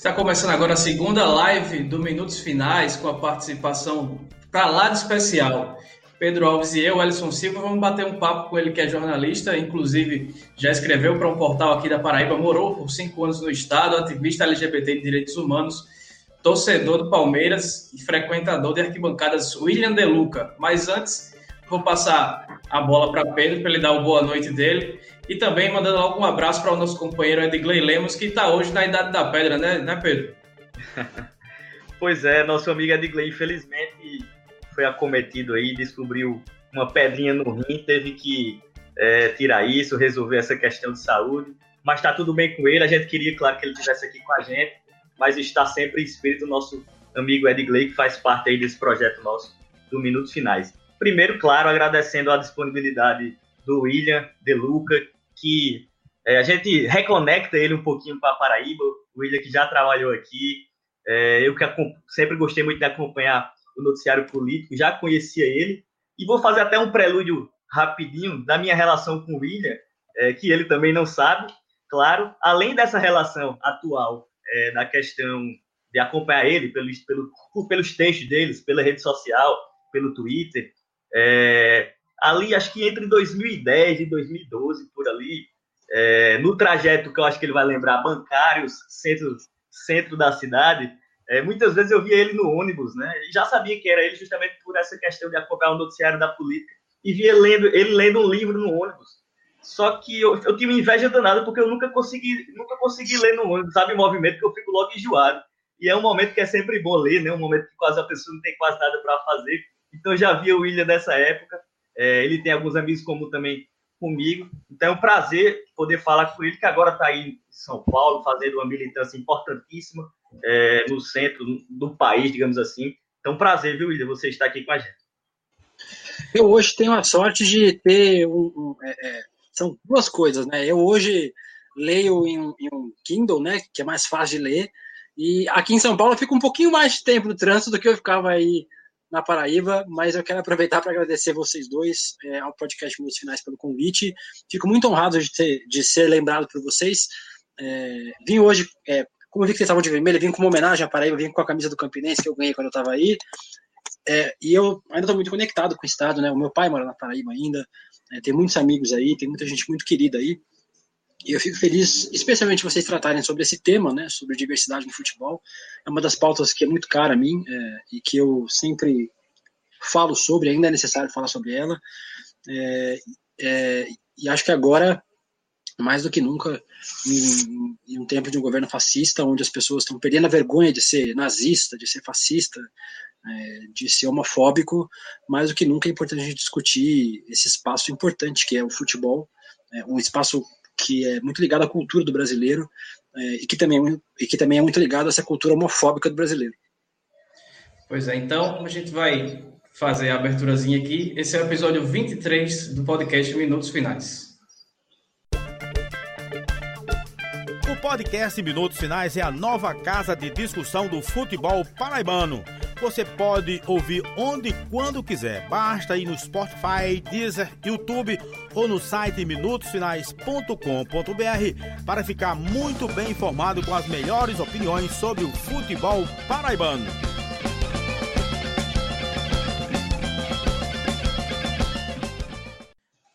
Está começando agora a segunda live do Minutos Finais com a participação para lá de especial. Pedro Alves e eu, Alisson Silva, vamos bater um papo com ele que é jornalista, inclusive já escreveu para um portal aqui da Paraíba, morou por cinco anos no estado, ativista LGBT de direitos humanos, torcedor do Palmeiras e frequentador de arquibancadas William De Luca. Mas antes, vou passar a bola para Pedro para ele dar o boa noite dele e também mandando logo um abraço para o nosso companheiro Edgley Lemos, que está hoje na Idade da Pedra, né, né Pedro? pois é, nosso amigo Edgley, infelizmente, foi acometido aí, descobriu uma pedrinha no rim, teve que é, tirar isso, resolver essa questão de saúde. Mas está tudo bem com ele, a gente queria, claro, que ele estivesse aqui com a gente, mas está sempre em espírito nosso amigo Edgley, que faz parte aí desse projeto nosso do Minutos Finais. Primeiro, claro, agradecendo a disponibilidade do William De Luca, que é, a gente reconecta ele um pouquinho para Paraíba, o William que já trabalhou aqui. É, eu que sempre gostei muito de acompanhar o noticiário político, já conhecia ele. E vou fazer até um prelúdio rapidinho da minha relação com o William, é, que ele também não sabe. Claro, além dessa relação atual é, da questão de acompanhar ele pelos, pelo, pelos textos deles, pela rede social, pelo Twitter, é, ali, acho que entre 2010 e 2012, por ali, é, no trajeto que eu acho que ele vai lembrar, bancários, centro, centro da cidade, é, muitas vezes eu via ele no ônibus, né? E já sabia que era ele justamente por essa questão de acompanhar o noticiário da política. E via lendo, ele lendo um livro no ônibus. Só que eu, eu tive inveja danada porque eu nunca consegui, nunca consegui ler no ônibus, sabe, em movimento, que eu fico logo enjoado. E é um momento que é sempre bom ler, né? Um momento que quase a pessoa não tem quase nada para fazer. Então já via o William nessa época. É, ele tem alguns amigos como também comigo. Então é um prazer poder falar com ele, que agora está aí em São Paulo, fazendo uma militância importantíssima é, no centro do país, digamos assim. Então, prazer, viu, William, você estar aqui com a gente. Eu hoje tenho a sorte de ter um. um é, é, são duas coisas, né? Eu hoje leio em, em, um Kindle, né? Que é mais fácil de ler. E aqui em São Paulo eu fico um pouquinho mais de tempo no trânsito do que eu ficava aí na Paraíba, mas eu quero aproveitar para agradecer vocês dois é, ao podcast Minutos Finais pelo convite. Fico muito honrado de, ter, de ser lembrado por vocês. É, vim hoje, é, como eu vi que vocês estavam de vermelho, vim com uma homenagem à Paraíba, vim com a camisa do Campinense que eu ganhei quando eu estava aí. É, e eu ainda estou muito conectado com o estado, né? O meu pai mora na Paraíba ainda, é, tem muitos amigos aí, tem muita gente muito querida aí. E eu fico feliz, especialmente vocês tratarem sobre esse tema, né, sobre diversidade no futebol. É uma das pautas que é muito cara a mim é, e que eu sempre falo sobre, ainda é necessário falar sobre ela. É, é, e acho que agora, mais do que nunca, em, em, um tempo de um governo fascista, onde as pessoas estão perdendo a vergonha de ser nazista, de ser fascista, é, de ser homofóbico, mais do que nunca é importante a gente discutir esse espaço importante que é o futebol, é, um espaço que é muito ligado à cultura do brasileiro é, e, que também, é e que também é muito ligado a essa cultura homofóbica do brasileiro. Pois é, então a gente vai fazer a aberturazinha aqui. Esse é o episódio 23 do podcast Minutos Finais. O podcast Minutos Finais é a nova casa de discussão do futebol paraibano você pode ouvir onde e quando quiser. Basta ir no Spotify, Deezer, YouTube ou no site minutosfinais.com.br para ficar muito bem informado com as melhores opiniões sobre o futebol paraibano.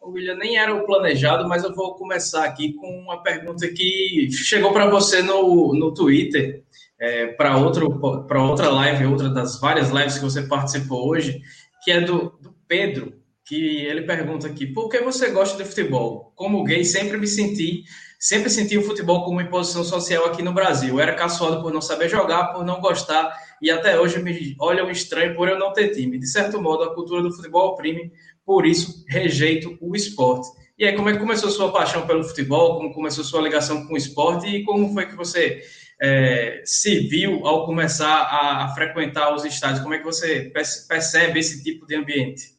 William, nem era o planejado, mas eu vou começar aqui com uma pergunta que chegou para você no, no Twitter é, para outra live, outra das várias lives que você participou hoje, que é do, do Pedro, que ele pergunta aqui: por que você gosta de futebol? Como gay, sempre me senti, sempre senti o futebol como imposição social aqui no Brasil. Eu era caçoado por não saber jogar, por não gostar, e até hoje me olham estranho por eu não ter time. De certo modo, a cultura do futebol oprime, por isso rejeito o esporte. E aí, como é que começou sua paixão pelo futebol? Como começou sua ligação com o esporte? E como foi que você é, se viu ao começar a, a, frequentar os estádios? Como é que você percebe esse tipo de ambiente?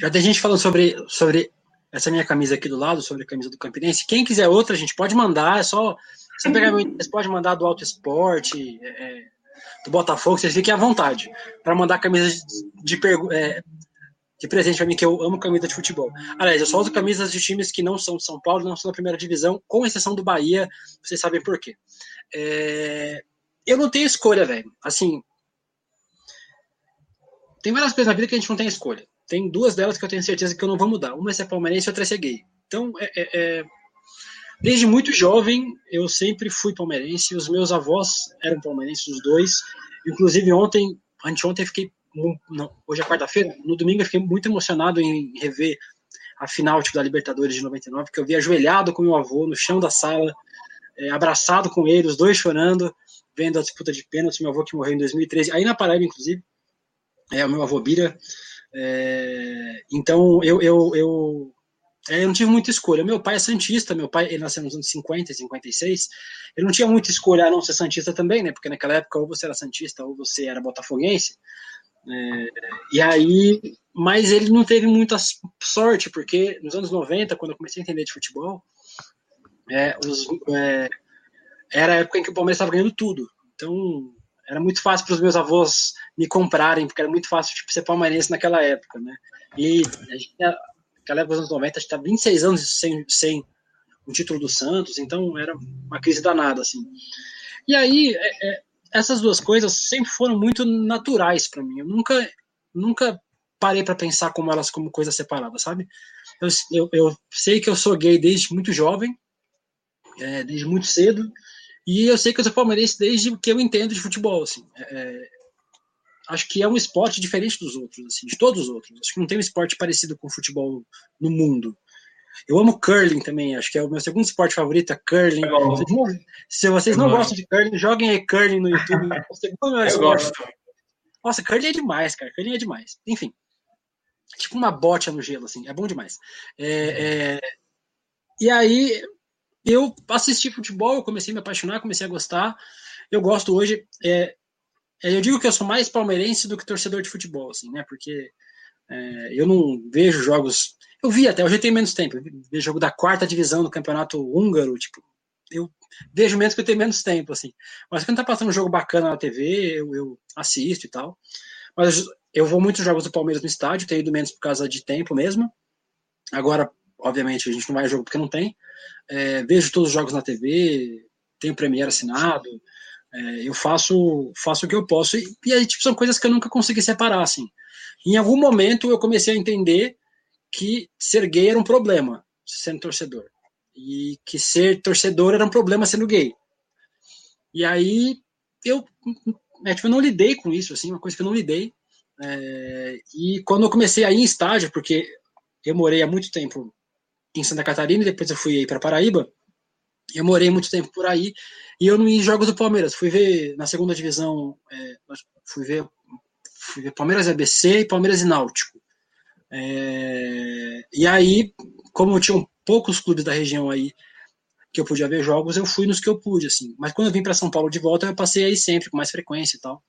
Já tem gente falando sobre, sobre essa minha camisa aqui do lado, sobre a camisa do Campinense. Quem quiser outra, a gente pode mandar, é só você pegar você pode mandar do Auto Esporte, é, é, do Botafogo, vocês fiquem à vontade para mandar camisas de, de, é, de presente para mim, que eu amo camisa de futebol. Aliás, eu só uso camisas de times que não são de São Paulo, não são da primeira divisão, com exceção do Bahia, vocês sabem por quê. É... Eu não tenho escolha, velho. Assim, tem várias coisas na vida que a gente não tem escolha. Tem duas delas que eu tenho certeza que eu não vou mudar. Uma é ser palmeirense e outra é ser gay. Então, é, é, é... desde muito jovem, eu sempre fui palmeirense. Os meus avós eram palmeirenses, os dois. Inclusive, ontem, anteontem, fiquei não, hoje é quarta-feira, no domingo eu fiquei muito emocionado em rever a final tipo, da Libertadores de 99, porque eu vi ajoelhado com meu avô no chão da sala, é, abraçado com ele, os dois chorando, vendo a disputa de pênaltis, meu avô que morreu em 2013, aí na Paraíba, inclusive, é o meu avô Bira. É, então eu, eu, eu, é, eu não tive muita escolha. Meu pai é santista, meu pai ele nasceu nos anos 50 e 56. Ele não tinha muita escolha a não ser santista também, né? Porque naquela época ou você era santista ou você era botafoguense. É, e aí, mas ele não teve muita sorte, porque nos anos 90, quando eu comecei a entender de futebol, é, os, é, era a época em que o Palmeiras estava ganhando tudo. Então, era muito fácil para os meus avós me comprarem, porque era muito fácil tipo, ser palmeirense naquela época, né? E a gente, naquela época dos anos 90, a gente estava 26 anos sem, sem o título do Santos, então era uma crise danada, assim. E aí, é, é essas duas coisas sempre foram muito naturais para mim. Eu nunca, nunca parei para pensar como elas como coisas separadas, sabe? Eu, eu, eu, sei que eu sou gay desde muito jovem, é, desde muito cedo, e eu sei que eu sou palmeirense desde que eu entendo de futebol, assim. É, é, acho que é um esporte diferente dos outros, assim, de todos os outros. Acho que não tem um esporte parecido com o futebol no mundo. Eu amo curling também, acho que é o meu segundo esporte favorito, é curling. Se vocês não gostam de curling, joguem aí curling no YouTube. O segundo meu esporte. Nossa, curling é demais, cara. Curling é demais. Enfim. Tipo uma bote no gelo, assim. É bom demais. É, é... E aí, eu assisti futebol, eu comecei a me apaixonar, comecei a gostar. Eu gosto hoje. É... Eu digo que eu sou mais palmeirense do que torcedor de futebol, assim, né? Porque é, eu não vejo jogos eu vi até, hoje eu tenho menos tempo. Eu vejo jogo da quarta divisão do campeonato húngaro, tipo, eu vejo menos que eu tenho menos tempo, assim. Mas quando tá passando um jogo bacana na TV, eu, eu assisto e tal. Mas eu vou muitos jogos do Palmeiras no estádio, tenho ido menos por causa de tempo mesmo. Agora, obviamente, a gente não vai jogo porque não tem. É, vejo todos os jogos na TV, tenho Premiere assinado. É, eu faço, faço o que eu posso. E, e aí, tipo, são coisas que eu nunca consegui separar, assim. Em algum momento eu comecei a entender que ser gay era um problema, sendo torcedor. E que ser torcedor era um problema sendo gay. E aí eu, é, tipo, eu não lidei com isso, assim, uma coisa que eu não lidei. É, e quando eu comecei a ir em estágio, porque eu morei há muito tempo em Santa Catarina e depois eu fui para Paraíba, eu morei muito tempo por aí e eu não ia em jogos do Palmeiras. Fui ver na segunda divisão, é, fui ver, fui ver Palmeiras ABC e Palmeiras e Náutico. É, e aí, como tinham poucos clubes da região aí que eu podia ver jogos, eu fui nos que eu pude, assim. Mas quando eu vim para São Paulo de volta, eu passei aí sempre, com mais frequência e tal.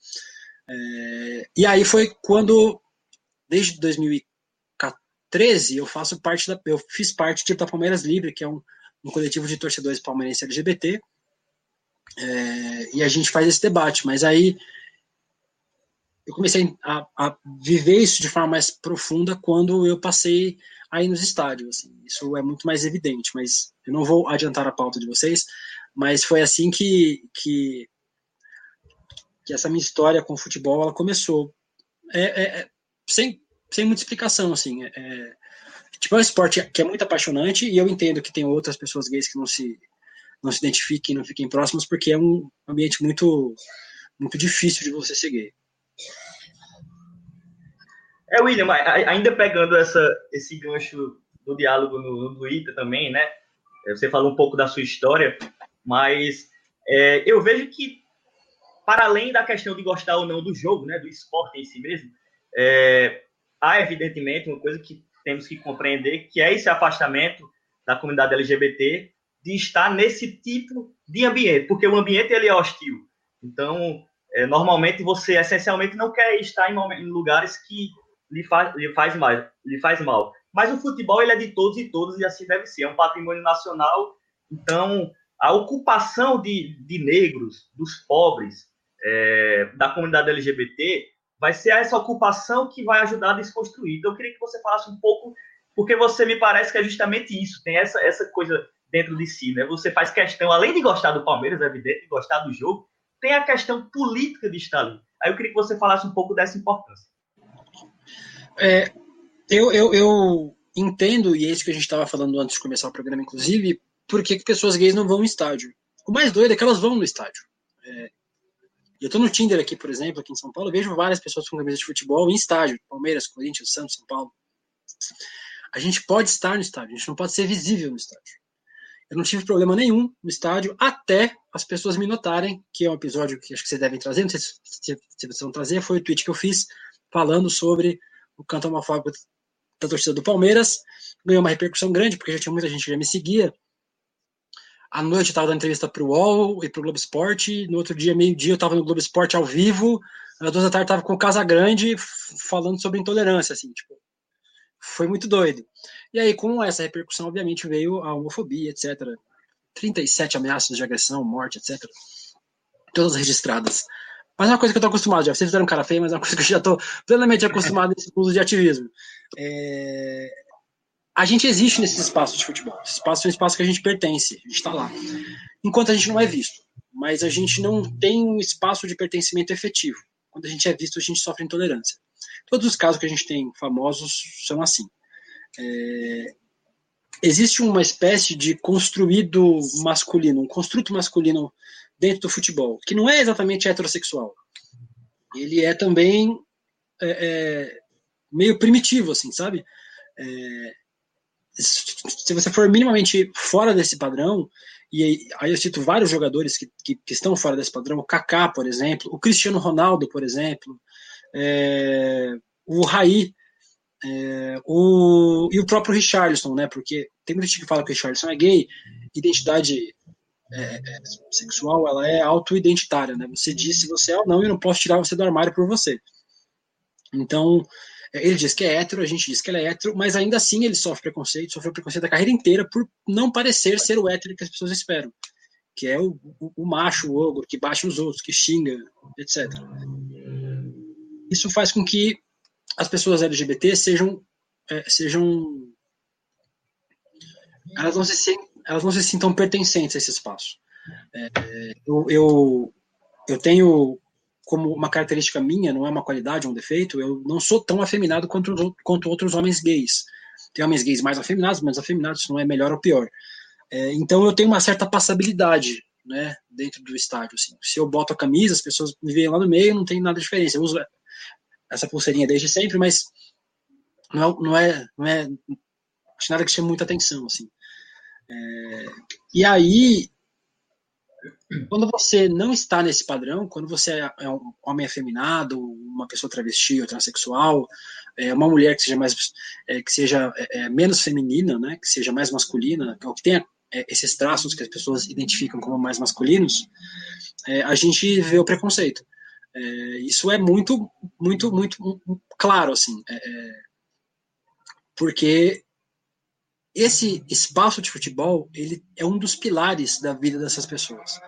É, e aí foi quando, desde 2013, eu faço parte da, eu fiz parte tipo, da Palmeiras Livre, que é um, um coletivo de torcedores palmeirenses LGBT. É, e a gente faz esse debate, mas aí eu comecei a, a, viver isso de forma mais profunda quando eu passei aí nos estádios. Assim. Isso é muito mais evidente, mas eu não vou adiantar a pauta de vocês, mas foi assim que, que, que essa minha história com o futebol ela começou. É, é, é sem, sem muita explicação, assim. É, é, tipo, é um esporte que é muito apaixonante e eu entendo que tem outras pessoas gays que não se, não se identifiquem, não fiquem próximas, porque é um ambiente muito, muito difícil de você gay. É, William, ainda pegando essa, esse gancho do diálogo no, no Twitter também, né? É, você falou um pouco da sua história, mas é, eu vejo que, para além da questão de gostar ou não do jogo, né, do esporte em si mesmo, é, há evidentemente uma coisa que temos que compreender, que é esse afastamento da comunidade LGBT de estar nesse tipo de ambiente, porque o ambiente ele é hostil. Então, é, normalmente você essencialmente não quer estar em, em lugares que lhe faz, lhe faz, mal, lhe faz mal. Mas o futebol ele é de todos e todas e assim deve ser. É um patrimônio nacional. Então, a ocupação de, de negros, dos pobres, é, da comunidade LGBT, vai ser essa ocupação que vai ajudar a desconstruir. Então, eu queria que você falasse um pouco, porque você me parece que é justamente isso, tem essa, essa coisa dentro de si, né? Você faz questão, além de gostar do Palmeiras, é evidente, de gostar do jogo, tem a questão política de estar ali. Aí eu queria que você falasse um pouco dessa importância. É, eu, eu, eu entendo, e é isso que a gente estava falando antes de começar o programa, inclusive, por que, pessoas gays não vão no estádio. O mais doido é que elas vão no estádio. É, eu estou no Tinder aqui, por exemplo, aqui em São Paulo, vejo várias pessoas com camisa de futebol em estádio, Palmeiras, Corinthians, Santos, São Paulo. A gente pode estar no estádio, a gente não pode ser visível no estádio. Eu não tive problema nenhum no estádio até as pessoas me notarem, que é um episódio que acho que vocês devem trazer, não sei se, se, se vocês vão trazer, foi o tweet que eu fiz falando sobre o canto homofóbico da torcida do Palmeiras. Ganhou uma repercussão grande, porque já tinha muita gente que já me seguia. À noite eu estava dando entrevista para o UOL e para o Globo Esporte. No outro dia, meio-dia, eu estava no Globo Esporte ao vivo. Às duas da tarde, estava com o Casa Grande falando sobre intolerância, assim, tipo. Foi muito doido. E aí, com essa repercussão, obviamente, veio a homofobia, etc. 37 ameaças de agressão, morte, etc. Todas registradas. Mas é uma coisa que eu tô acostumado já. Vocês fizeram um cara feio, mas é uma coisa que eu já tô plenamente acostumado nesse uso de ativismo. É... A gente existe nesse espaço de futebol. Esse espaço é um espaço que a gente pertence, a gente está lá. Enquanto a gente não é visto. Mas a gente não tem um espaço de pertencimento efetivo. Quando a gente é visto, a gente sofre intolerância. Todos os casos que a gente tem famosos são assim. É... Existe uma espécie de construído masculino, um construto masculino dentro do futebol, que não é exatamente heterossexual. Ele é também é, é, meio primitivo, assim, sabe? É, se você for minimamente fora desse padrão, e aí eu cito vários jogadores que, que, que estão fora desse padrão, o Kaká, por exemplo, o Cristiano Ronaldo, por exemplo, é, o Raí, é, o, e o próprio Richarlison, né? Porque tem muita gente que fala que o Richarlison é gay, identidade é, é, sexual ela é auto-identitária, né? Você diz se você é ou não e eu não posso tirar você do armário por você. Então, é, ele diz que é hétero, a gente diz que ele é hétero, mas ainda assim ele sofre preconceito, sofreu preconceito a carreira inteira por não parecer ser o hétero que as pessoas esperam, que é o, o, o macho, o ogro, que bate nos outros, que xinga, etc. Isso faz com que as pessoas LGBT sejam, é, sejam elas não se elas não se sintam pertencentes a esse espaço. É, eu, eu, eu tenho como uma característica minha, não é uma qualidade, é um defeito, eu não sou tão afeminado quanto, quanto outros homens gays. Tem homens gays mais afeminados, menos afeminados, isso não é melhor ou pior. É, então eu tenho uma certa passabilidade né, dentro do estádio. Assim. Se eu boto a camisa, as pessoas me veem lá no meio, não tem nada de diferença. Eu uso essa pulseirinha desde sempre, mas não é, não é, não é nada que chame muita atenção. Assim. É, e aí, quando você não está nesse padrão, quando você é um homem afeminado, uma pessoa travesti ou transexual, é, uma mulher que seja mais é, que seja é, é menos feminina, né, que seja mais masculina, que tenha é, esses traços que as pessoas identificam como mais masculinos, é, a gente vê o preconceito. isso é muito, muito, muito claro, assim, porque esse espaço de futebol ele é um dos pilares da vida dessas pessoas.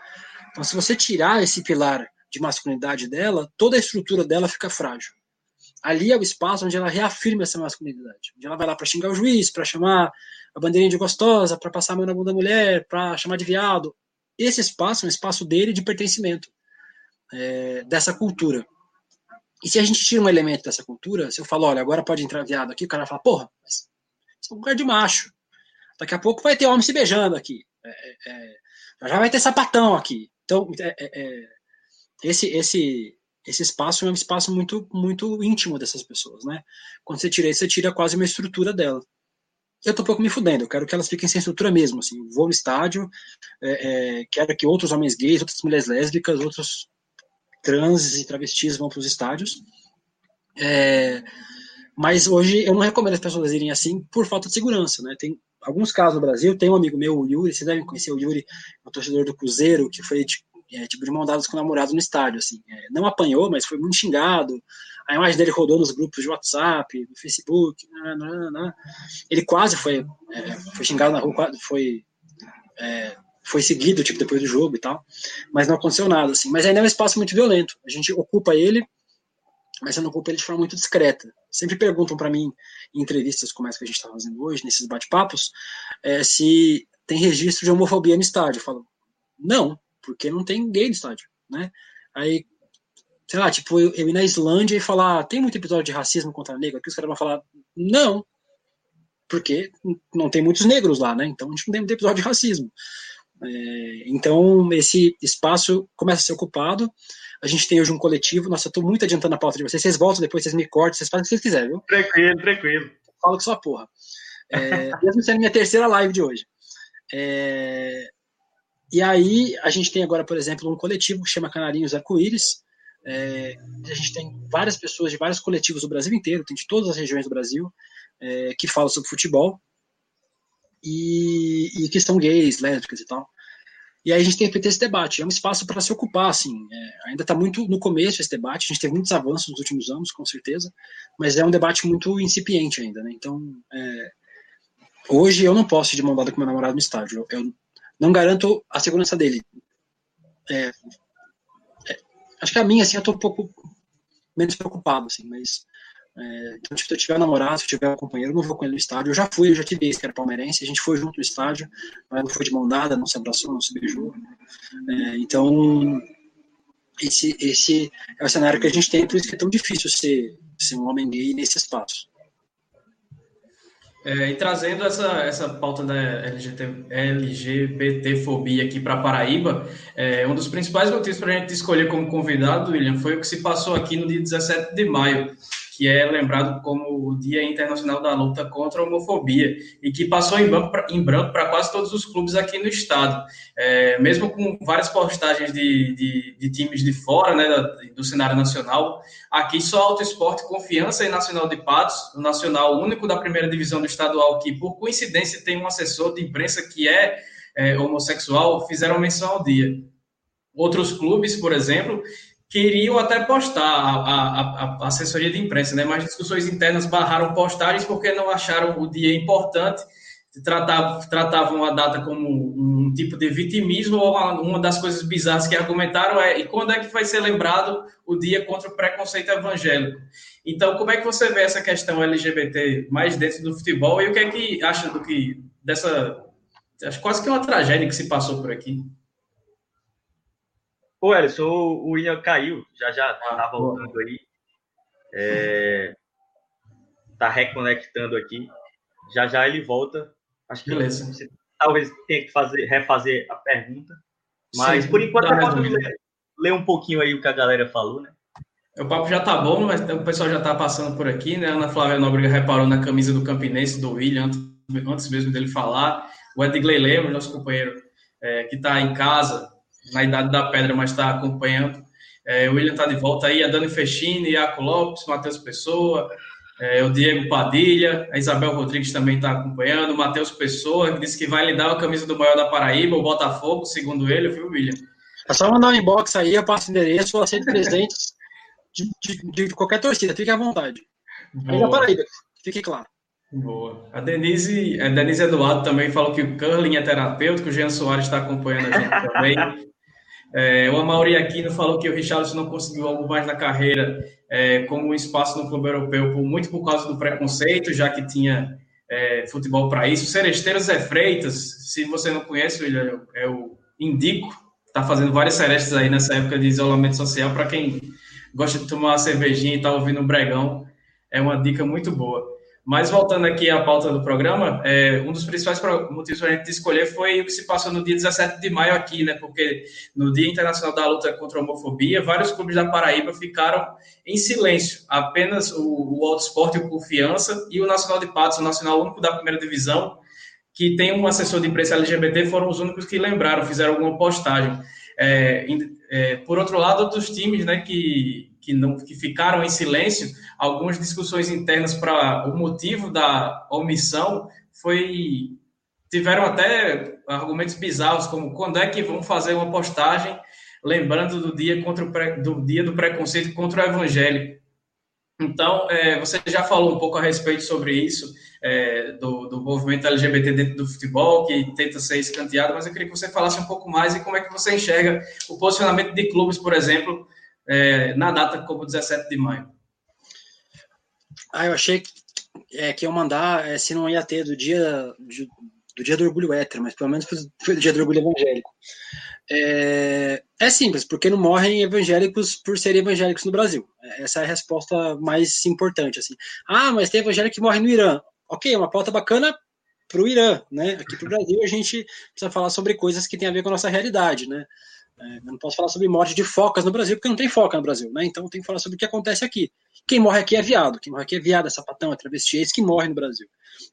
Então, se você tirar esse pilar de masculinidade dela, toda a estrutura dela fica frágil. Ali é o espaço onde ela reafirma essa masculinidade. Onde ela vai lá para xingar o juiz, para chamar a bandeirinha de gostosa, para passar a mão na bunda da mulher, para chamar de viado. Esse espaço é um espaço dele de pertencimento, é, dessa cultura. E se a gente tira um elemento dessa cultura, se eu falo, olha, agora pode entrar viado aqui, o cara fala, porra, mas isso é um lugar de macho. Daqui a pouco vai ter homem se beijando aqui. É, é, é já vai ter sapatão aqui. Então, é, é, é, esse, esse, esse espaço é um espaço muito, muito íntimo dessas pessoas, né? Quando você tira isso, você tira quase uma estrutura dela. Eu tô um pouco me fudendo, eu quero que elas fiquem sem estrutura mesmo, assim, vou no estádio, quero que outros homens gays, outras mulheres lésbicas, outros trans e travestis vão para os estádios, mas hoje eu não recomendo as pessoas irem assim por falta de segurança, né? Tem alguns casos no Brasil. Tem um amigo meu, o Yuri, vocês devem conhecer o Yuri, um torcedor do Cruzeiro, que foi tipo, é, tipo de mão dadas com o namorado no estádio, assim. É, não apanhou, mas foi muito xingado. A imagem dele rodou nos grupos de WhatsApp, no Facebook. Não, não, Ele quase foi, é, foi xingado na rua, foi, é, foi seguido tipo, depois do jogo e tal. Mas não aconteceu nada, assim. Mas ainda é um espaço muito violento. A gente ocupa ele mas eu não culpo ele de forma muito discreta. Sempre perguntam para mim, em entrevistas como essa que a gente está fazendo hoje, nesses bate-papos, é, se tem registro de homofobia no estádio. Eu falo, não, porque não tem gay no estádio, né? Aí, sei lá, tipo, eu, eu ir na Islândia e falar, tem muito episódio de racismo contra negro? Aqui os caras vão falar, não, porque não tem muitos negros lá, né? Então a gente não tem muito episódio de racismo. É, então esse espaço começa a ser ocupado. A gente tem hoje um coletivo. Nossa, eu estou muito adiantando a pauta de vocês. Vocês voltam depois, vocês me cortam, vocês fazem o que vocês quiserem, viu? Tranquilo, tranquilo. Falo que só porra. É, mesmo sendo minha terceira live de hoje. É, e aí a gente tem agora, por exemplo, um coletivo que chama Canarinhos Arco-Íris. É, a gente tem várias pessoas de vários coletivos do Brasil inteiro, tem de todas as regiões do Brasil é, que falam sobre futebol e, e, que são gays, lésbicas e tal. E aí a gente tem feito esse debate. É um espaço para se ocupar, assim. É, ainda está muito no começo esse debate. A gente teve muitos avanços nos últimos anos, com certeza, mas é um debate muito incipiente ainda, né? Então, é, hoje eu não posso ir de mão dada com meu namorado no estádio. Eu, eu não garanto a segurança dele. É, é, acho que a minha, assim, eu estou um pouco menos preocupado, assim, mas então, se eu tiver namorado, se eu tiver um companheiro, eu não vou com ele no estádio. Eu já fui, eu já tive esse que era palmeirense, a gente foi junto no estádio, mas não foi de mão dada, não se abraçou, não se beijou. É, então, esse, esse é o cenário que a gente tem, por isso que é tão difícil ser, ser um homem gay nesse espaço. É, e trazendo essa, essa pauta da LGBT, LGBTfobia aqui para Paraíba, é, um dos principais motivos para a gente escolher como convidado, William, foi o que se passou aqui no dia 17 de maio, que é lembrado como o Dia Internacional da Luta contra a Homofobia, e que passou em branco para quase todos os clubes aqui no estado. É, mesmo com várias postagens de, de, de times de fora né, do cenário nacional, aqui só Auto Esporte, Confiança e Nacional de Patos, o nacional único da primeira divisão do estadual, que por coincidência tem um assessor de imprensa que é, é homossexual, fizeram menção ao dia. Outros clubes, por exemplo, queriam até postar a, a, a, assessoria de imprensa, né? mas discussões internas barraram postagens porque não acharam o dia importante, tratavam, a data como um tipo de vitimismo, ou uma, uma, das coisas bizarras que argumentaram é e quando é que vai ser lembrado o dia contra o preconceito evangélico? Então, como é que você vê essa questão LGBT mais dentro do futebol e o que é que acha do que dessa acho quase que uma tragédia que se passou por aqui? Ô, Ellison, o William caiu, já já ah, tá voltando aí. É, tá reconectando aqui. Já já ele volta. Acho que Beleza. Você, talvez tenha que fazer, refazer a pergunta. Mas Sim, por enquanto eu posso ler, ler, um pouquinho aí o que a galera falou, né? O papo já tá bom, mas o pessoal já tá passando por aqui, né? Ana Flávia Nóbrega reparou na camisa do Campinense, do William, antes, mesmo dele falar. O Edgley Lemos, nosso companheiro, é, que está em casa, na idade da pedra, mas está acompanhando. É, o William está de volta aí, a Dani Fechini, Iaco Lopes, Matheus Pessoa, é, o Diego Padilha, a Isabel Rodrigues também está acompanhando, o Matheus Pessoa, que disse que vai lhe dar a camisa do maior da Paraíba, o Botafogo, segundo ele, viu, William? É só mandar um inbox aí, eu passo o endereço, eu aceito presentes de, de, de, qualquer torcida, fique à vontade. Aí da Paraíba, fique claro. Boa. A Denise, a Denise Eduardo também falou que o curling é terapêutico, o Jean Soares está acompanhando a gente também. É, o Amaury Aquino falou que o Richarlison não conseguiu algo mais na carreira, é, como espaço no clube europeu, por, muito por causa do preconceito, já que tinha é, futebol para isso. O Seresteiro Zé Freitas, se você não conhece, eu, eu indico, está fazendo várias serestas aí nessa época de isolamento social. Para quem gosta de tomar uma cervejinha e está ouvindo um bregão, é uma dica muito boa. Mas voltando aqui à pauta do programa, é, um dos principais motivos para a gente escolher foi o que se passou no dia 17 de maio aqui, né? Porque no Dia Internacional da Luta contra a Homofobia, vários clubes da Paraíba ficaram em silêncio. Apenas o, o Auto Esporte o Confiança e o Nacional de Patos, o Nacional Único da Primeira Divisão, que tem um assessor de imprensa LGBT, foram os únicos que lembraram, fizeram alguma postagem. É, é, por outro lado, outros times né, que, que, não, que ficaram em silêncio, algumas discussões internas para o motivo da omissão foi tiveram até argumentos bizarros como quando é que vão fazer uma postagem lembrando do dia contra o pré, do dia do preconceito contra o evangelho então é, você já falou um pouco a respeito sobre isso é, do, do movimento LGBT dentro do futebol que tenta ser escanteado mas eu queria que você falasse um pouco mais e como é que você enxerga o posicionamento de clubes por exemplo é, na data como 17 de maio Ah, eu achei que, é, que eu mandar é, se não ia ter do dia, de, do dia do orgulho hétero, mas pelo menos foi do dia do orgulho evangélico. É, é, simples, porque não morrem evangélicos por serem evangélicos no Brasil. Essa é a resposta mais importante. Assim. Ah, mas tem evangélico que morre no Irã. Ok, uma pauta bacana para o Irã, né? Aqui para o Brasil a gente precisa falar sobre coisas que têm a ver com a nossa realidade, né? É, eu não posso falar sobre morte de focas no Brasil, porque não tem foca no Brasil, né? Então tem que falar sobre o que acontece aqui. Quem morre aqui é viado, quem morre aqui é viado, é sapatão, é travesti, é esse que morre no Brasil.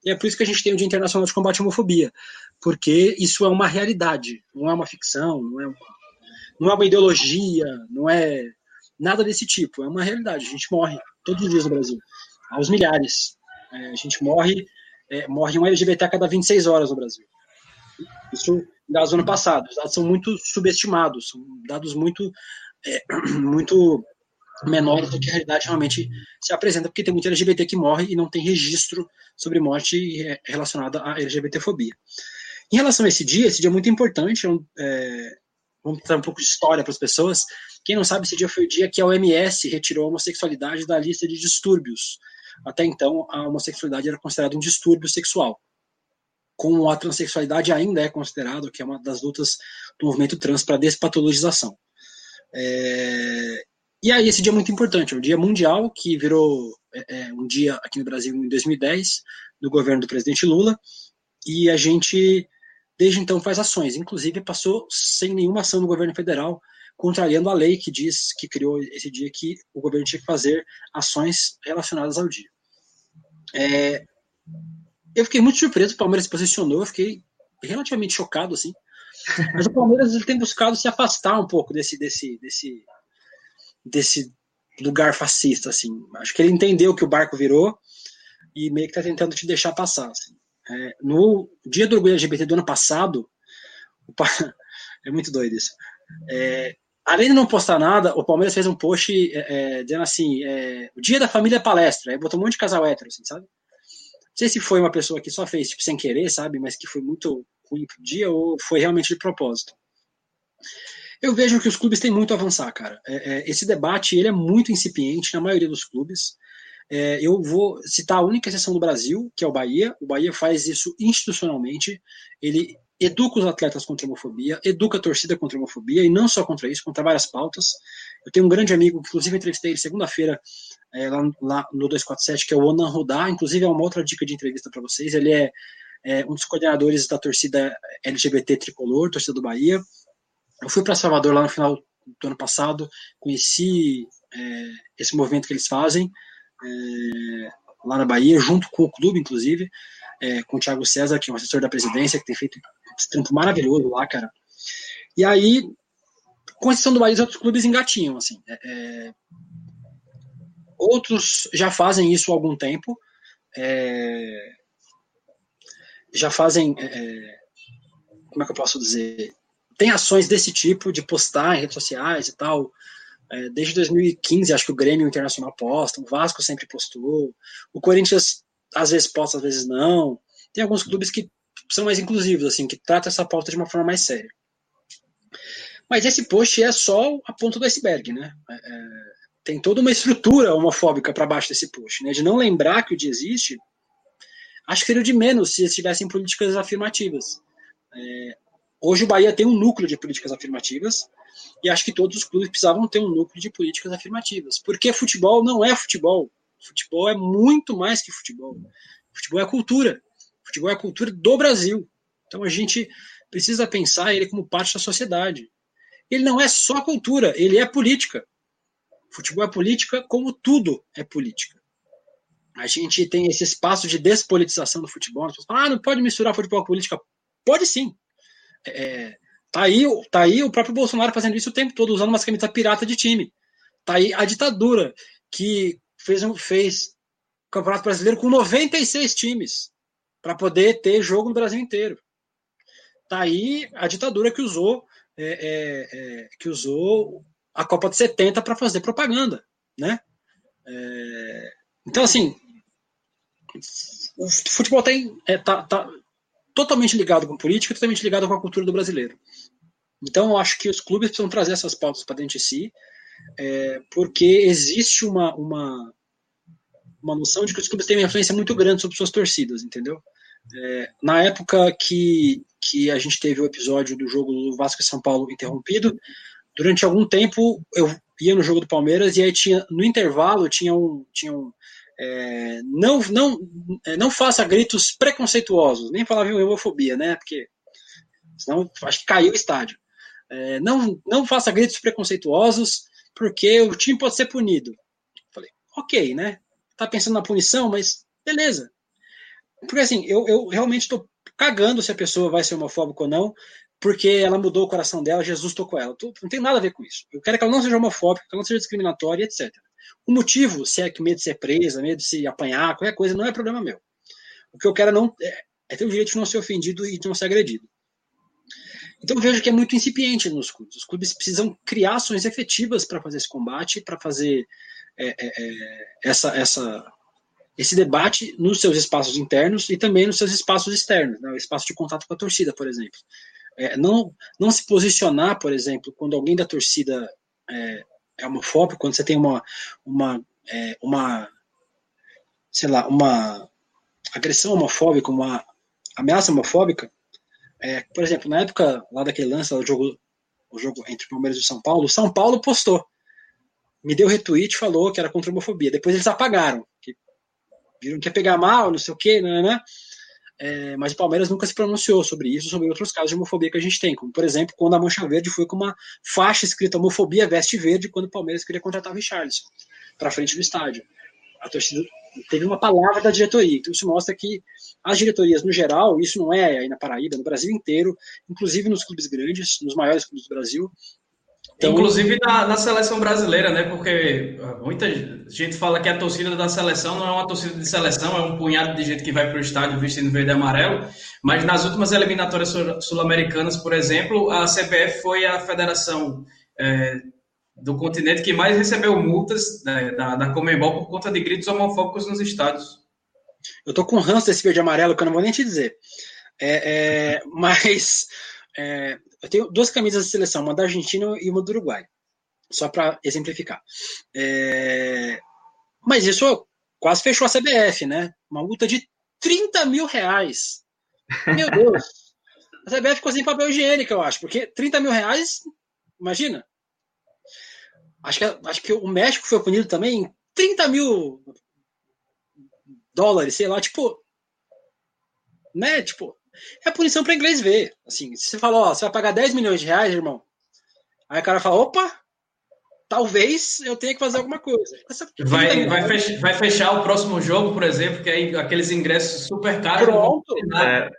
E é por isso que a gente tem o Dia Internacional de Combate à Homofobia, porque isso é uma realidade, não é uma ficção, não é uma, não é uma ideologia, não é nada desse tipo, é uma realidade. A gente morre todos os dias no Brasil, aos milhares. É, a gente morre, é, morre um LGBT a cada 26 horas no Brasil. Isso dados do ano passado. Os dados são muito subestimados, são dados muito, é, muito menores do que a realidade realmente se apresenta, porque tem muito LGBT que morre e não tem registro sobre morte é, relacionada à LGBTfobia. Em relação a esse dia, esse dia é muito importante, é, vamos dar um pouco de história para as pessoas. Quem não sabe, esse dia foi o dia que a OMS retirou a homossexualidade da lista de distúrbios. Até então, a homossexualidade era considerada um distúrbio sexual. Com a transexualidade ainda é considerado que é uma das lutas do movimento trans para despatologização. É, e aí esse dia é muito importante, é dia mundial que virou é, é um dia aqui no Brasil em 2010, no governo do presidente Lula, e a gente desde então faz ações, inclusive passou sem nenhuma ação do governo federal, contrariando a lei que diz que criou esse dia que o governo tinha que fazer ações relacionadas ao dia. É, eu fiquei muito surpreso, o Palmeiras se posicionou, eu fiquei relativamente chocado, assim. Mas o Palmeiras ele tem buscado se afastar um pouco desse, desse, desse, desse lugar fascista, assim. Acho que ele entendeu que o barco virou e meio que está tentando te deixar passar. Assim. É, no dia do orgulho LGBT do ano passado, pa... é muito doido isso. É, além de não postar nada, o Palmeiras fez um post é, é dizendo assim: é, o dia da família palestra. Aí botou um monte de casal hétero, assim, sabe? Não sei se foi uma pessoa que só fez tipo, sem querer, sabe? Mas que foi muito ruim pro dia ou foi realmente de propósito. Eu vejo que os clubes têm muito a avançar, cara. É, é, esse debate ele é muito incipiente na maioria dos clubes. É, eu vou citar a única exceção do Brasil, que é o Bahia. O Bahia faz isso institucionalmente. Ele educa os atletas contra a homofobia, educa a torcida contra a homofobia, e não só contra isso, contra várias pautas. Eu tenho um grande amigo, inclusive entrevistei ele segunda-feira é, lá, lá, no 247, que é o Onan Rudá, inclusive é uma outra dica de entrevista para vocês. Ele é, é, um dos coordenadores da torcida LGBT Tricolor, torcida do Bahia. Eu fui para Salvador lá no final do ano passado, conheci é, esse movimento que eles fazem é, lá na Bahia, junto com o clube, inclusive, é, com o Thiago César, que é um assessor da presidência, que tem feito esse trampo maravilhoso lá, cara. E aí, com exceção do Bahia, os outros clubes engatinham, assim. É, é, outros já fazem isso há algum tempo. É, já fazem. É, é, como é que eu posso dizer? Tem ações desse tipo de postar em redes sociais e tal. É, desde 2015, acho que o Grêmio Internacional posta, o Vasco sempre postou, o Corinthians às vezes posta, às vezes não. Tem alguns clubes que são mais inclusivos, assim, que tratam essa pauta de uma forma mais séria. Mas esse post é só a ponta do iceberg, né? É, é tem toda uma estrutura homofóbica para baixo desse post, né? De não lembrar que o dia existe, acho que seria de menos se eles tivessem políticas afirmativas. É, hoje o Bahia tem um núcleo de políticas afirmativas e acho que todos os clubes precisavam ter um núcleo de políticas afirmativas, porque futebol não é futebol. Futebol é muito mais que futebol. Futebol é cultura. Futebol é a cultura do Brasil. Então a gente precisa pensar ele como parte da sociedade. Ele não é só cultura, ele é política. Futebol é política como tudo é política. A gente tem esse espaço de despolitização do futebol. Falam, ah, não pode misturar futebol com política. Pode sim. É, tá, aí, tá aí o próprio Bolsonaro fazendo isso o tempo todo, usando umas camisetas pirata de time. Tá aí a ditadura, que fez, fez Campeonato Brasileiro com 96 times para poder ter jogo no Brasil inteiro. Tá aí a ditadura que usou é, é, é, que usou a Copa de 70 para fazer propaganda, né? É, então assim, o futebol tem é, tá, tá totalmente ligado com política, totalmente ligado com a cultura do brasileiro. Então eu acho que os clubes precisam trazer essas pautas para dentro de si, é, porque existe uma, uma uma noção de que os clubes têm uma influência muito grande sobre suas torcidas, entendeu? É, na época que, que a gente teve o episódio do jogo do Vasco e São Paulo interrompido, durante algum tempo eu ia no jogo do Palmeiras e aí tinha no intervalo tinha um, tinha um é, não não é, não faça gritos preconceituosos nem falava em homofobia né porque senão acho que caiu o estádio é, não não faça gritos preconceituosos porque o time pode ser punido falei ok né tá pensando na punição mas beleza porque assim eu, eu realmente estou cagando se a pessoa vai ser homofóbica ou não porque ela mudou o coração dela, Jesus tocou ela. Não tem nada a ver com isso. Eu quero que ela não seja homofóbica, que ela não seja discriminatória, etc. O motivo, se é que medo de ser presa, medo de se apanhar, qualquer coisa, não é problema meu. O que eu quero é não, é, é ter o direito de não ser ofendido e de não ser agredido. Então vejo que é muito incipiente nos clubes. Os clubes precisam criar ações efetivas para fazer esse combate, para fazer é, é, é, essa, essa, esse debate nos seus espaços internos e também nos seus espaços externos, né? o espaço de contato com a torcida, por exemplo. É, não, não se posicionar, por exemplo, quando alguém da torcida é, é homofóbico, quando você tem uma, uma, é, uma, sei lá, uma agressão homofóbica, uma ameaça homofóbica, é, por exemplo, na época lá daquele lance, o jogo, o jogo entre Palmeiras e São Paulo, São Paulo postou, me deu retweet, falou que era contra a homofobia. Depois eles apagaram, que viram que ia pegar mal, não sei o quê, né? É, mas o Palmeiras nunca se pronunciou sobre isso, sobre outros casos de homofobia que a gente tem, como por exemplo, quando a Mancha Verde foi com uma faixa escrita homofobia veste verde, quando o Palmeiras queria contratar o Richarlison para frente do estádio. A torcida teve uma palavra da diretoria, então isso mostra que as diretorias no geral, isso não é aí na Paraíba, no Brasil inteiro, inclusive nos clubes grandes, nos maiores clubes do Brasil, então, Inclusive na, na, seleção brasileira, né? Porque muita gente fala que a torcida da seleção não é uma torcida de seleção, é um punhado de gente que vai para o estádio vestindo verde e amarelo. Mas nas últimas eliminatórias sul-americanas, por exemplo, a CBF foi a federação é, do continente que mais recebeu multas né, da, da Comembol por conta de gritos homofóbicos nos estádios. Eu tô com ranço desse verde e amarelo que eu não vou nem te dizer. É, é, mas é, eu tenho duas camisas de seleção, uma da Argentina e uma do Uruguai, só para exemplificar. É, mas isso quase fechou a CBF, né? Uma multa de 30 mil reais. Meu Deus! A CBF ficou sem papel higiênico, eu acho, porque 30 mil reais, imagina. Acho que, acho que o México foi punido também em 30 mil dólares, sei lá, tipo. Né? Tipo, é punição para inglês ver. Assim, se você fala, ó, você vai pagar 10 milhões de reais, irmão. Aí o cara fala, opa, talvez eu tenha que fazer alguma coisa. Vai, vai, fechar, vai fechar o próximo jogo, por exemplo, que aí aqueles ingressos super caros. Pronto. É,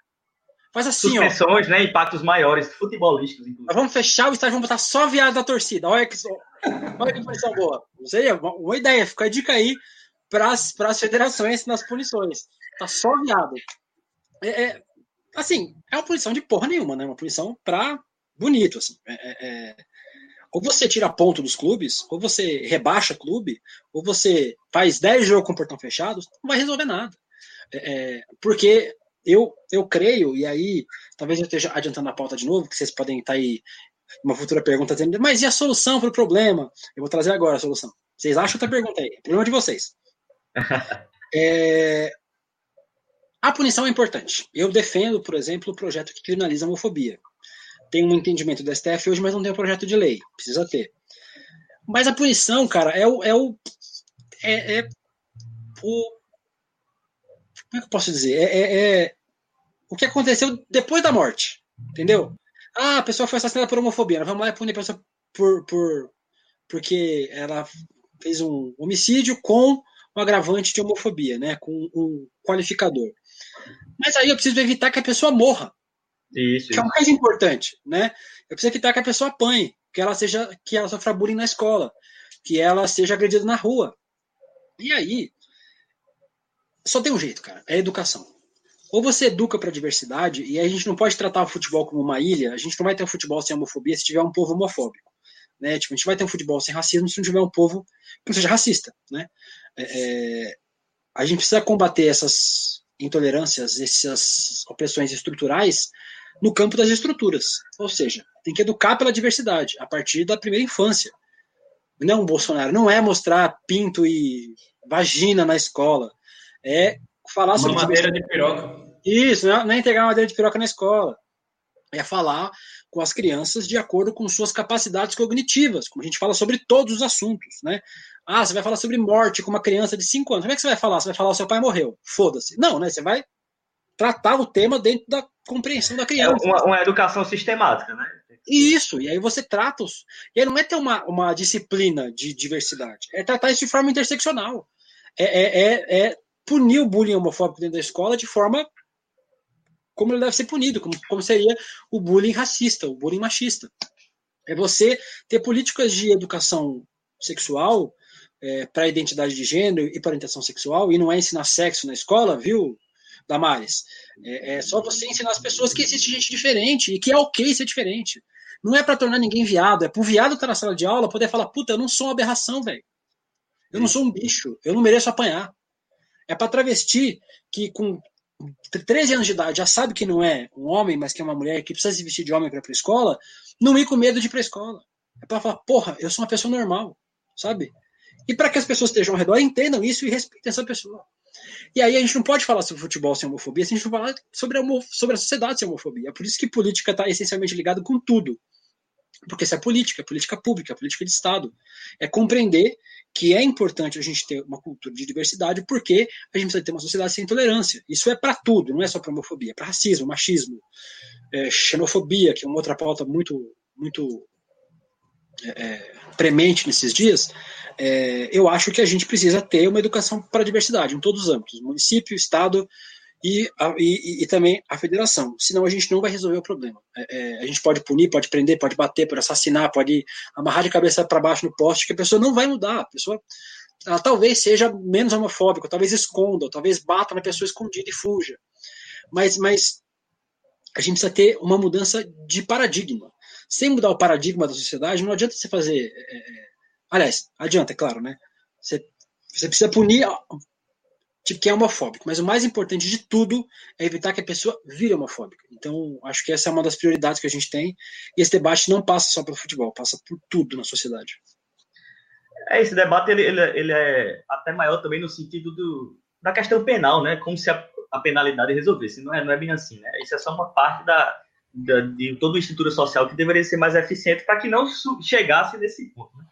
Faz assim, Suspensões, ó. né? Impactos maiores, futebolísticos. Inclusive. Nós vamos fechar o estádio, vamos botar só viado da torcida. Olha que, olha que boa. Não sei, uma, uma ideia. Fica a dica aí para as federações nas punições. Tá só viado. É, é, assim, é uma punição de porra nenhuma, né? Uma punição pra bonito, assim. É, é, é, ou você tira ponto dos clubes, ou você rebaixa clube, ou você faz 10 jogos com portão fechado, não vai resolver nada. É, é, porque eu, eu creio, e aí talvez eu esteja adiantando a pauta de novo, que vocês podem estar aí uma futura pergunta dizendo, mas e a solução para o problema? Eu vou trazer agora a solução. Vocês acham outra pergunta aí? problema de vocês. é, a punição é importante. Eu defendo, por exemplo, o projeto que criminaliza a homofobia. Tem um entendimento do STF hoje, mas não tem um projeto de lei. Precisa ter. Mas a punição, cara, é o. É o, é, é o como é que eu posso dizer? É, é, é, o que aconteceu depois da morte. Entendeu? Ah, a pessoa foi assassinada por homofobia. Nós vamos lá e punir a pessoa por, por, porque ela fez um homicídio com um agravante de homofobia, né? Com um qualificador. Mas aí eu preciso evitar que a pessoa morra. Isso, que é o mais importante, né? Eu preciso evitar que a pessoa apanhe, que ela seja, que ela sofra bullying na escola, que ela seja agredida na rua. E aí, só tem um jeito, cara, é educação. Ou você educa para a diversidade, e a gente não pode tratar o futebol como uma ilha, a gente não vai ter um futebol sem homofobia se tiver um povo homofóbico. Né? Tipo, a gente vai ter um futebol sem racismo se não tiver um povo que não seja racista. Né? É, é a gente precisa combater essas intolerâncias, essas opressões estruturais no campo das estruturas. Ou seja, tem que educar pela diversidade a partir da primeira infância. Não, Bolsonaro, não é mostrar pinto e vagina na escola, é falar uma sobre madeira de piroca. Isso, não é entregar madeira de piroca na escola. É falar com as crianças de acordo com suas capacidades cognitivas, como a gente fala sobre todos os assuntos, né? Ah, você vai falar sobre morte com uma criança de 5 anos. Como é que você vai falar? Você vai falar o seu pai morreu. Foda-se. Não, né? Você vai tratar o tema dentro da compreensão da É criança. uma, uma educação sistemática, né? Isso, e aí você trata os. E aí não é ter uma, uma disciplina de diversidade, é tratar isso de forma interseccional. É, é, é, é punir o bullying homofóbico dentro da escola de forma como ele deve ser punido, como, como seria o bullying racista, o bullying machista. É você ter políticas de educação sexual é, para a identidade de gênero e para orientação sexual, e não é ensinar sexo na escola, viu, Damares? É, é só você ensinar as pessoas que existe gente diferente e que é ok ser diferente. Não é para tornar ninguém viado, é pro viado estar na sala de aula poder falar, puta, eu não sou uma aberração, velho. Eu não sou um bicho, eu não mereço apanhar. É para travesti que com 13 anos de idade já sabe que não é um homem, mas que é uma mulher que precisa se vestir de homem para ir pra escola, não ir com medo de ir pra escola. É para falar, porra, eu sou uma pessoa normal, sabe? E para que as pessoas estejam ao redor entendam isso e respeitem essa pessoa. E aí a gente não pode falar sobre futebol sem homofobia, a gente não falar sobre a, sobre a sociedade sem homofobia. É por isso que política está essencialmente ligada com tudo. Porque isso é política, é política pública, é política de Estado. É compreender que é importante a gente ter uma cultura de diversidade, porque a gente precisa ter uma sociedade sem intolerância. Isso é para tudo, não é só para homofobia, é para racismo, machismo, é, xenofobia, que é uma outra pauta muito, muito é, premente nesses dias. É, eu acho que a gente precisa ter uma educação para a diversidade em todos os âmbitos, município, estado e, e, e, também a federação. Senão a gente não vai resolver o problema. É, é, a gente pode punir, pode prender, pode bater, pode assassinar, pode amarrar de cabeça para baixo no poste, que a pessoa não vai mudar. A pessoa ela talvez seja menos homofóbica, talvez esconda, talvez bata na pessoa escondida e fuja. Mas, mas a gente precisa ter uma mudança de paradigma. Sem mudar o paradigma da sociedade, não adianta você fazer. É, é aliás, adianta, é claro, né? Você, você precisa punir tipo, que é homofóbico. Mas o mais importante de tudo é evitar que a pessoa vire homofóbica. Então, acho que essa é uma das prioridades que a gente tem. E esse debate não passa só pelo futebol, passa por tudo na sociedade. É, esse debate ele, ele, ele é até maior também no sentido do, da questão penal, né? Como se a, a penalidade resolvesse. Não é, não é bem assim, né? Isso é só uma parte da, da de toda a estrutura social que deveria ser mais eficiente para que não chegasse nesse ponto. Né?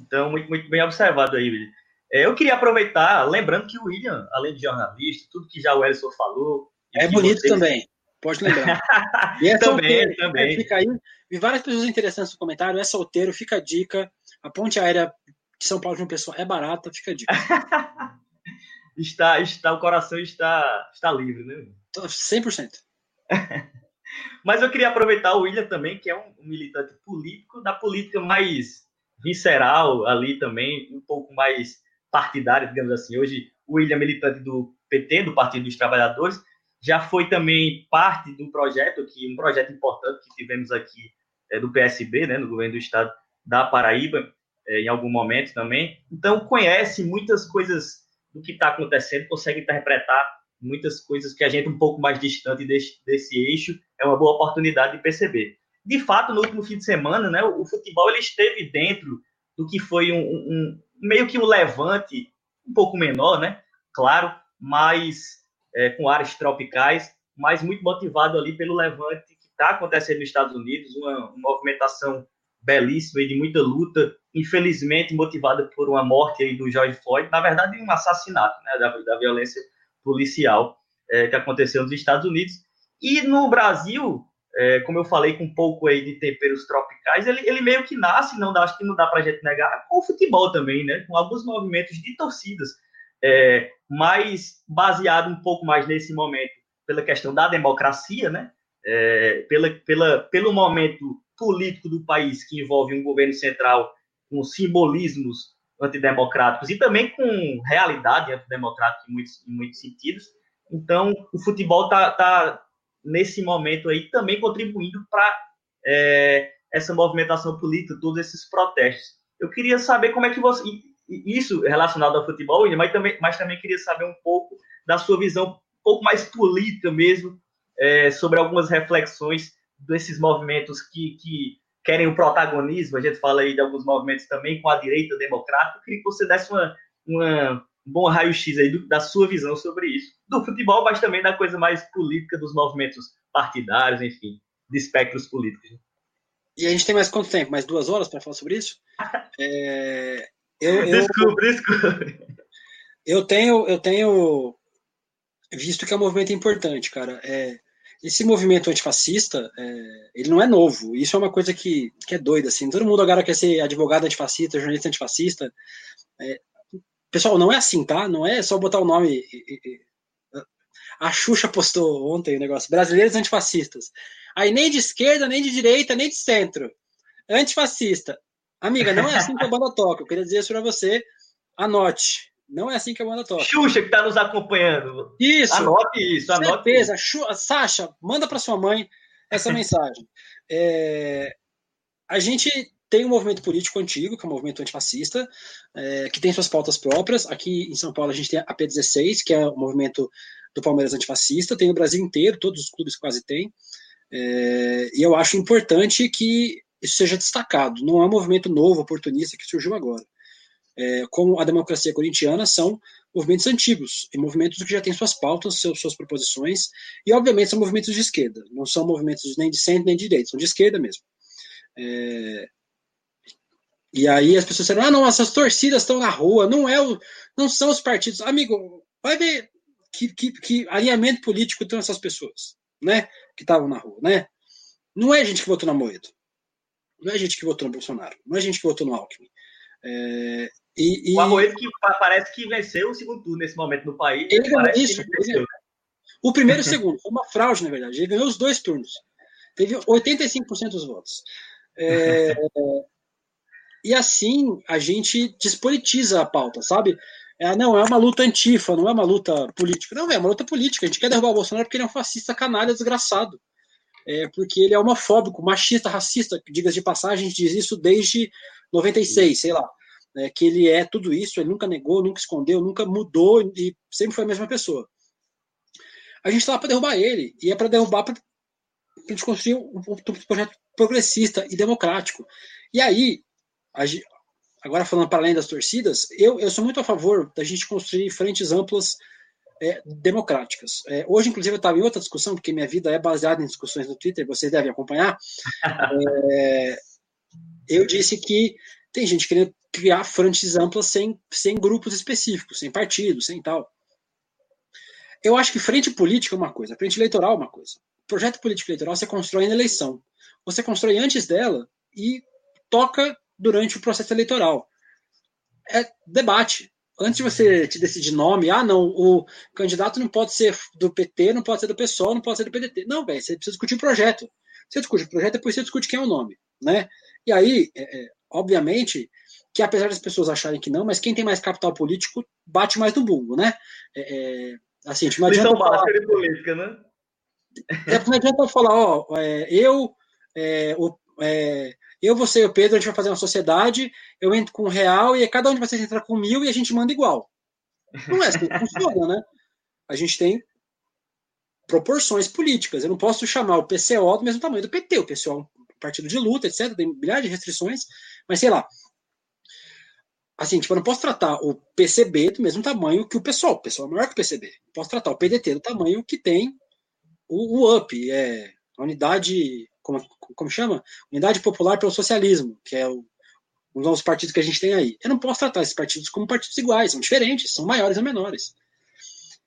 Então, muito, muito bem observado aí, William. É, eu queria aproveitar, lembrando que o William, além de jornalista, tudo que já o Elson falou. É bonito também, pode lembrar. E é também, solteiro, também. Fica aí. Vi várias pessoas interessantes no comentário. É solteiro, fica a dica. A ponte aérea de São Paulo de uma pessoa é barata, fica a dica. está, está, o coração está, está livre, né? 100%. Mas eu queria aproveitar o William também, que é um militante político, da política mais visceral ali também, um pouco mais partidário, digamos assim. Hoje, o William, militante do PT, do Partido dos Trabalhadores, já foi também parte do projeto, que um projeto importante que tivemos aqui é, do PSB, né, no governo do estado da Paraíba, é, em algum momento também. Então, conhece muitas coisas do que está acontecendo, consegue interpretar muitas coisas que a gente um pouco mais distante desse, desse eixo, é uma boa oportunidade de perceber de fato, no último fim de semana, né, o, futebol ele esteve dentro do que foi um, um meio que um levante um pouco menor, né? Claro, mas é, com áreas tropicais, mas muito motivado ali pelo levante que está acontecendo nos Estados Unidos, uma, uma movimentação belíssima e de muita luta, infelizmente motivada por uma morte aí do George Floyd, na verdade um assassinato, né, da, da violência policial é, que aconteceu nos Estados Unidos. E no Brasil, é, como eu falei, com um pouco aí de temperos tropicais, ele, ele meio que nasce, não dá, acho que não dá para a gente negar, com o futebol também, né? Com alguns movimentos de torcidas, é, mais baseado um pouco mais nesse momento pela questão da democracia, né? É, pela, pela, pelo momento político do país que envolve um governo central com simbolismos antidemocráticos e também com realidade antidemocrática em muitos, em muitos sentidos. Então, o futebol está tá nesse momento aí também contribuindo para é, essa movimentação política, todos esses protestos. Eu queria saber como é que você. Isso relacionado ao futebol, mas também, mas também queria saber um pouco da sua visão um pouco mais política mesmo, é, sobre algumas reflexões desses movimentos que, que querem o protagonismo. A gente fala aí de alguns movimentos também com a direita democrática. Eu queria que você desse uma, uma um bom raio-x aí do, da sua visão sobre isso, do futebol, mas também da coisa mais política, dos movimentos partidários, enfim, de espectros políticos. E a gente tem mais quanto tempo? Mais duas horas para falar sobre isso? É, eu, eu, desculpa, desculpa. Eu tenho, eu tenho visto que é um movimento importante, cara. É, esse movimento antifascista, é, ele não é novo. Isso é uma coisa que, que é doida, assim. Todo mundo agora quer ser advogado antifascista, jornalista antifascista. É, pessoal, não é assim, tá? Não é só botar o nome. A Xuxa postou ontem o negócio. Brasileiros antifascistas. Aí nem de esquerda, nem de direita, nem de centro. Antifascista. Amiga, não é assim que a banda toca. Eu queria dizer isso pra você. Anote. Não é assim que a banda toca. Xuxa que está nos acompanhando. Isso. Anote isso, anote certeza. Isso. Sasha, manda para sua mãe essa mensagem. É, a gente tem um movimento político antigo, que é o um movimento antifascista, é, que tem suas pautas próprias. Aqui em São Paulo a gente tem a P16, que é o movimento do Palmeiras antifascista. Tem no Brasil inteiro, todos os clubes quase têm. É, e eu acho importante que isso seja destacado. Não é um movimento novo, oportunista, que surgiu agora é, como a democracia corintiana, são movimentos antigos, e movimentos que já têm suas pautas, seus, suas proposições, e obviamente são movimentos de esquerda, não são movimentos nem de centro nem de direita, são de esquerda mesmo. É, e aí as pessoas disseram, ah, não, essas torcidas estão na rua, não é o, não são os partidos. Amigo, vai ver que, que, que alinhamento político estão essas pessoas, né, que estavam na rua, né? Não é gente que votou na Moedo, não é gente que votou no Bolsonaro, não é gente que votou no Alckmin. É, e, e... O Arroedo que parece que venceu o segundo turno nesse momento no país. Ele ganhou isso. Ele venceu, né? O primeiro e o segundo. Foi uma fraude, na verdade. Ele ganhou os dois turnos. Teve 85% dos votos. É... e assim a gente despolitiza a pauta, sabe? É, não, é uma luta antifa, não é uma luta política. Não, é uma luta política. A gente quer derrubar o Bolsonaro porque ele é um fascista canalha desgraçado. É, porque ele é homofóbico, machista, racista. Digas de passagem, a gente diz isso desde 96, sei lá né, que ele é tudo isso, ele nunca negou, nunca escondeu, nunca mudou e sempre foi a mesma pessoa. A gente está lá para derrubar ele, e é para derrubar para a gente construir um, um, projeto progressista e democrático. E aí, agora falando para além das torcidas, eu, eu sou muito a favor da gente construir frentes amplas é, democráticas. É, hoje, inclusive, eu estava em outra discussão, porque minha vida é baseada em discussões no Twitter, vocês devem acompanhar. É, eu disse que tem gente querendo criar frentes amplas sem, sem grupos específicos, sem partidos, sem tal. Eu acho que frente política é uma coisa, frente eleitoral é uma coisa. Projeto político eleitoral você constrói na eleição. Você constrói antes dela e toca durante o processo eleitoral. É debate. Antes de você te decidir nome, ah, não, o candidato não pode ser do PT, não pode ser do PSOL, não pode ser do PDT. Não, velho, você precisa discutir o projeto. Você discute o projeto, depois você discute quem é o nome, né? E aí, é, é, obviamente, que apesar das pessoas acharem que não, mas quem tem mais capital político bate mais no bumbo, né? É, é, assim, não adianta falar... política, né? É, não adianta falar, ó, é, eu, é, o, é, eu, você e o Pedro, a gente vai fazer uma sociedade, eu entro com um real e cada um de vocês entra com mil e a gente manda igual. Não é assim que funciona, né? A gente tem proporções políticas. Eu não posso chamar o PCO do mesmo tamanho do PT. O PCO é um partido de luta, etc. Tem milhares de restrições, mas sei lá, assim, tipo, eu não posso tratar o PCB do mesmo tamanho que o PSOL. O PSOL é maior que o PCB. posso tratar o PDT do tamanho que tem o, o UP, é a unidade, como, como chama? Unidade Popular pelo Socialismo, que é o, um dos partidos que a gente tem aí. Eu não posso tratar esses partidos como partidos iguais, são diferentes, são maiores ou menores.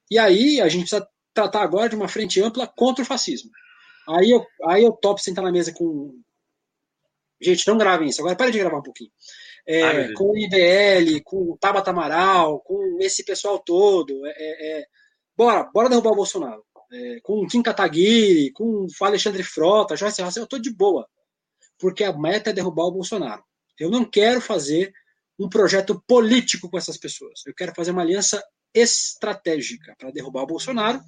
E aí a gente precisa tratar agora de uma frente ampla contra o fascismo. Aí eu, aí eu topo sentar na mesa com. Gente, não gravem isso. Agora para de gravar um pouquinho é, Ai, com o IBL, com o Tabata Amaral, com esse pessoal todo. É, é, é, bora, bora derrubar o Bolsonaro. É, com o Kim Kataguiri, com o Alexandre Frota, Joyce Hassan, eu tô de boa. Porque a meta é derrubar o Bolsonaro. Eu não quero fazer um projeto político com essas pessoas. Eu quero fazer uma aliança estratégica para derrubar o Bolsonaro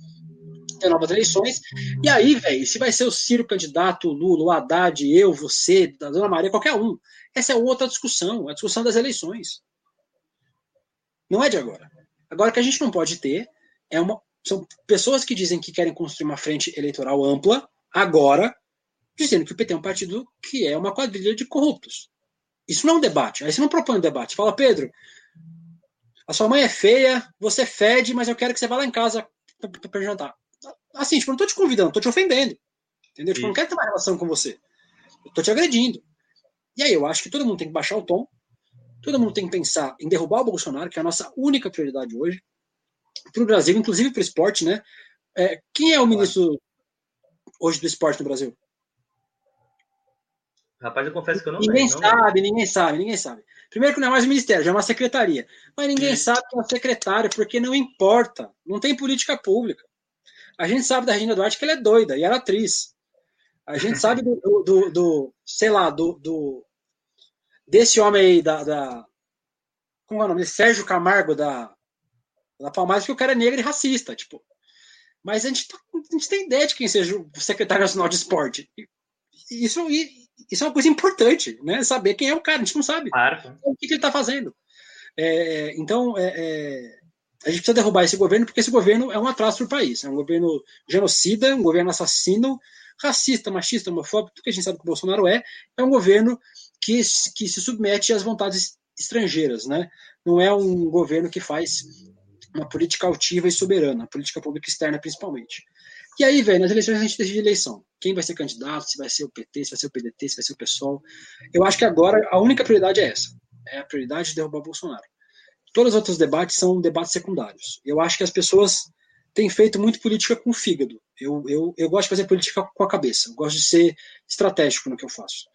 ter novas eleições. E aí, velho, se vai ser o Ciro candidato, o Lula, o Haddad, eu, você, a Dona Maria, qualquer um. Essa é outra discussão, a discussão das eleições. Não é de agora. Agora, o que a gente não pode ter é uma. São pessoas que dizem que querem construir uma frente eleitoral ampla, agora, dizendo que o PT é um partido que é uma quadrilha de corruptos. Isso não é um debate. Aí você não propõe um debate. Fala, Pedro, A sua mãe é feia, você fede, mas eu quero que você vá lá em casa para jantar. Assim, tipo, eu não tô te convidando, tô te ofendendo. Entendeu? Tipo, eu não quero ter uma relação com você. Eu tô te agredindo. E aí eu acho que todo mundo tem que baixar o tom. Todo mundo tem que pensar em derrubar o Bolsonaro, que é a nossa única prioridade hoje. Para o Brasil, inclusive para o esporte, né? É, quem é o ministro hoje do esporte no Brasil? Rapaz, eu confesso que eu não Ninguém sabe, ninguém sabe, ninguém sabe. Primeiro que não é mais ministério, já é uma secretaria. Mas ninguém Sim. sabe que é o secretário, porque não importa. Não tem política pública. A gente sabe da Regina Duarte que ela é doida e ela é atriz. A gente sabe do, do, do, do sei lá, do, do, desse homem aí da, da como é o nome? Sérgio Camargo da, da Palmares, que o cara é negro e racista, tipo. Mas a gente, tá, a gente tem ideia de quem seja o secretário nacional de esporte. Isso, isso é uma coisa importante, né? Saber quem é o cara, a gente não sabe. Claro. O que, que ele está fazendo. É, então, é, é, a gente precisa derrubar esse governo, porque esse governo é um atraso para o país. É um governo genocida, um governo assassino, racista, machista, homofóbico, tudo que a gente sabe que o Bolsonaro é, é um governo que, que se submete às vontades estrangeiras, né? Não é um governo que faz uma política altiva e soberana, política pública externa principalmente. E aí, velho, nas eleições a gente decide eleição. Quem vai ser candidato, se vai ser o PT, se vai ser o PDT, se vai ser o PSOL. Eu acho que agora a única prioridade é essa. É a prioridade de derrubar Bolsonaro. Todos os outros debates são debates secundários. Eu acho que as pessoas têm feito muito política com o fígado. Eu, eu, eu gosto de fazer política com a cabeça. Eu gosto de ser estratégico no que eu faço.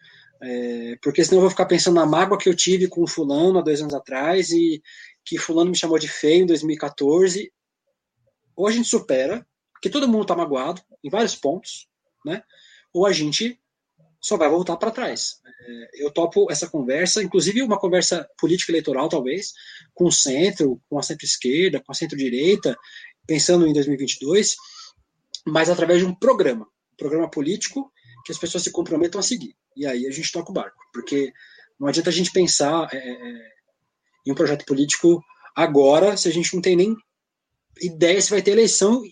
É, porque senão eu vou ficar pensando na mágoa que eu tive com fulano há dois anos atrás e que fulano me chamou de feio em 2014. Ou a gente supera, porque todo mundo está magoado em vários pontos, né? Ou a gente só vai voltar para trás. É, eu topo essa conversa, inclusive uma conversa política eleitoral, talvez, com o centro, com a centro-esquerda, com a centro-direita, pensando em 2022, mas através de um programa, um programa político que as pessoas se comprometam a seguir. E aí a gente toca o barco, porque não adianta a gente pensar é, é em um projeto político agora se a gente não tem nem ideia se vai ter eleição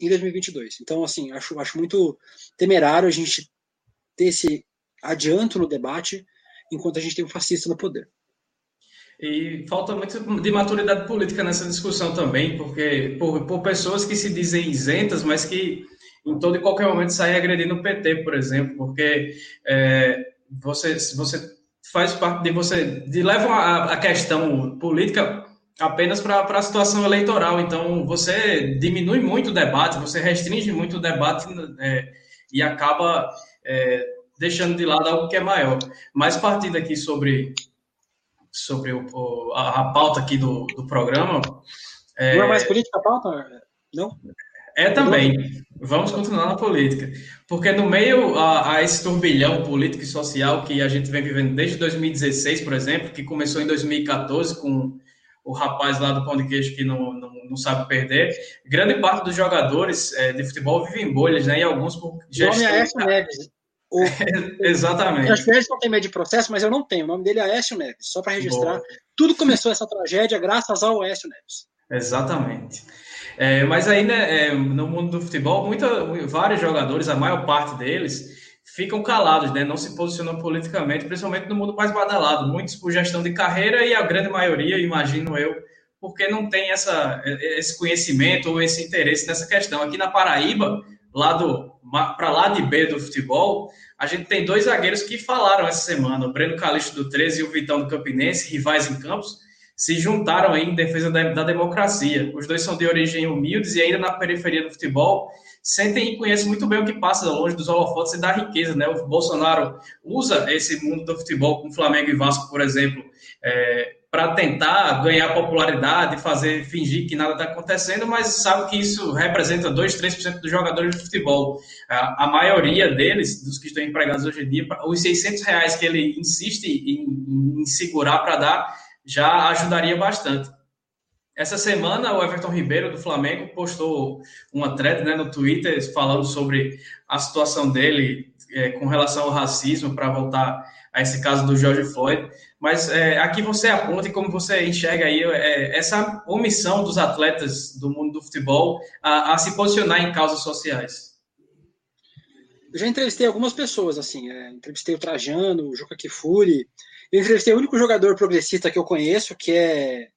em 2022. Então, assim, acho, acho muito temerário a gente ter esse adianto no debate enquanto a gente tem um fascista no poder. E falta muito de maturidade política nessa discussão também, porque por, por pessoas que se dizem isentas, mas que em todo e qualquer momento saem agredindo o PT, por exemplo, porque é, você, você faz parte de você, de levam a, a questão política apenas para a situação eleitoral. Então, você diminui muito o debate, você restringe muito o debate é, e acaba é, deixando de lado algo que é maior. Mas partindo aqui sobre, sobre o, a, a, pauta aqui do, do programa... É, Não é mais política a pauta? Não? É também. Vamos continuar na política. Porque no meio a, a, esse turbilhão político e social que a gente vem vivendo desde 2016, por exemplo, que começou em 2014 com o rapaz lá do pão de queijo que não, não, não sabe perder. Grande parte dos jogadores é, de futebol vivem em bolhas, né? E alguns por gestão... O nome é Aécio Neves. O... Exatamente. Aécio Neves não tem medo de processo, mas eu não tenho. O nome dele é Aécio Neves, só para registrar. Boa. Tudo começou essa tragédia graças ao Aécio Neves. Exatamente. É, mas aí, né, é, no mundo do futebol, muita, vários jogadores, a maior parte deles, ficam calados, né? Não se posicionam politicamente, principalmente no mundo mais badalado. Muitos por gestão de carreira e a grande maioria, imagino eu, porque não tem essa, esse conhecimento ou esse interesse nessa questão. Aqui na Paraíba, para lá de B do futebol, a gente tem dois zagueiros que falaram essa semana, o Breno Calixto do 13 e o Vitão do Campinense, rivais em campos, se juntaram aí em defesa da, da democracia. Os dois são de origem humildes e ainda na periferia do futebol sentem e conhecem muito bem o que passa longe dos holofotes e da riqueza, né? O Bolsonaro usa esse mundo do futebol, com Flamengo e Vasco, por exemplo, é, para tentar ganhar popularidade, fazer fingir que nada está acontecendo, mas sabe que isso representa 2, 3% dos jogadores de futebol. A, a, maioria deles, dos que estão empregados hoje em dia, os 600 reais que ele insiste em, em segurar para dar, já ajudaria bastante. Essa semana, o Everton Ribeiro, do Flamengo, postou uma thread né, no Twitter falando sobre a situação dele é, com relação ao racismo, para voltar a esse caso do George Floyd. Mas é, aqui você aponta e como você enxerga aí é, essa omissão dos atletas do mundo do futebol a, a, se posicionar em causas sociais. Eu já entrevistei algumas pessoas, assim, é, entrevistei o Trajano, o Juca Kifuri, eu entrevistei o único jogador progressista que eu conheço, que é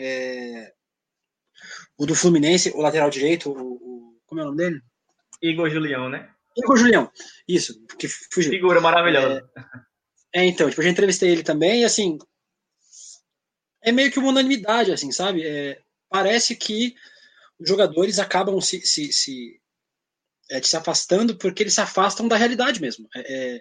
É, o do Fluminense, o lateral direito, o, o, como é o nome dele? Igor Julião, né? Igor Julião, isso, que fugiu. Figura maravilhosa. É, é, então, tipo, eu já entrevistei ele também, e assim, é meio que uma unanimidade, assim, sabe? É, parece que os jogadores acabam se, se, se, é, se afastando porque eles se afastam da realidade mesmo. É, é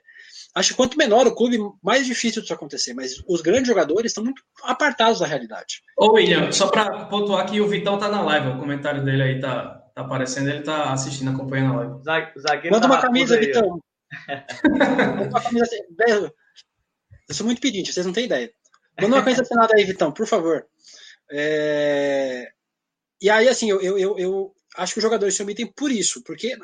acho que quanto menor o clube, mais difícil disso acontecer, mas os grandes jogadores estão muito apartados da realidade. Ô, William, só para pontuar que o Vitão tá na live, o comentário dele aí tá, tá aparecendo, ele tá assistindo, acompanhando a live. Zagueiro Manda uma camisa, aí, Vitão. Manda uma camisa assim. Eu sou muito pedinte, vocês não têm ideia. Manda uma coisa assinada aí, Vitão, por favor. É... E aí, assim, eu, eu, eu, eu, acho que os jogadores se omitem por isso, porque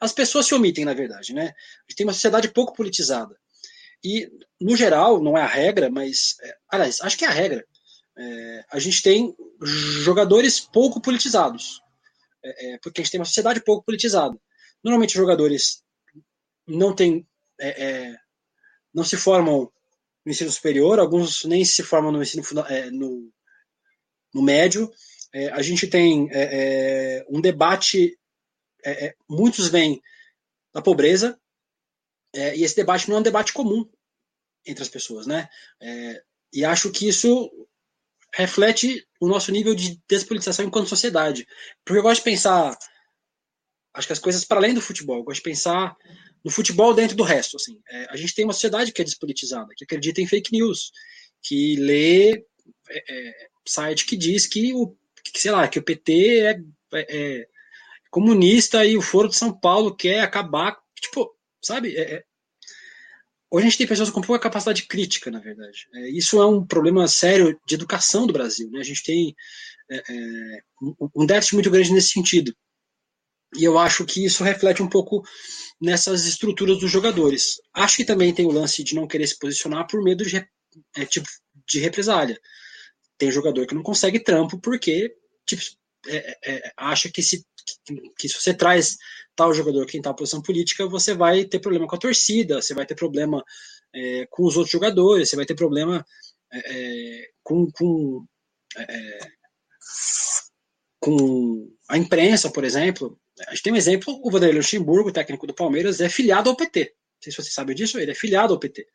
as pessoas se omitem, na verdade, né? A gente tem uma sociedade pouco politizada. E, no geral, não é a regra, mas. É, aliás, acho que é a regra. É, a gente tem jogadores pouco politizados. É, é porque a gente tem uma sociedade pouco politizada. Normalmente, jogadores não têm. É, é, não se formam no ensino superior, alguns nem se formam no ensino no, no médio. a gente tem um debate é, é, muitos vêm da pobreza, é, e esse debate não é um debate comum entre as pessoas, né? É, e acho que isso reflete o nosso nível de despolitização enquanto sociedade. Porque eu gosto de pensar, acho que as coisas para além do futebol, eu gosto de pensar no futebol dentro do resto. Assim. É, a gente tem uma sociedade que é despolitizada, que acredita em fake news, que lê é, site que diz que o, que, sei lá, que o PT é, é comunista e o Foro de São Paulo quer acabar. Tipo, sabe? É, é, hoje a gente tem pessoas com pouca capacidade crítica, na verdade. É, isso é um problema sério de educação do Brasil. Né? A gente tem é, é um déficit muito grande nesse sentido. E eu acho que isso reflete um pouco nessas estruturas dos jogadores. Acho que também tem o lance de não querer se posicionar por medo de, é, tipo, de represália. Tem jogador que não consegue trampo porque tipo, é, acha que se que se você traz tal jogador que em tal posição política, você vai ter problema com a torcida, você vai ter problema é, com os outros jogadores, você vai ter problema é, é com, com, é, é, com, a imprensa, por exemplo. A gente tem um exemplo, o Vanderlei Luxemburgo, técnico do Palmeiras, é filiado ao PT. Não sei se você sabe disso, ele é filiado ao PT.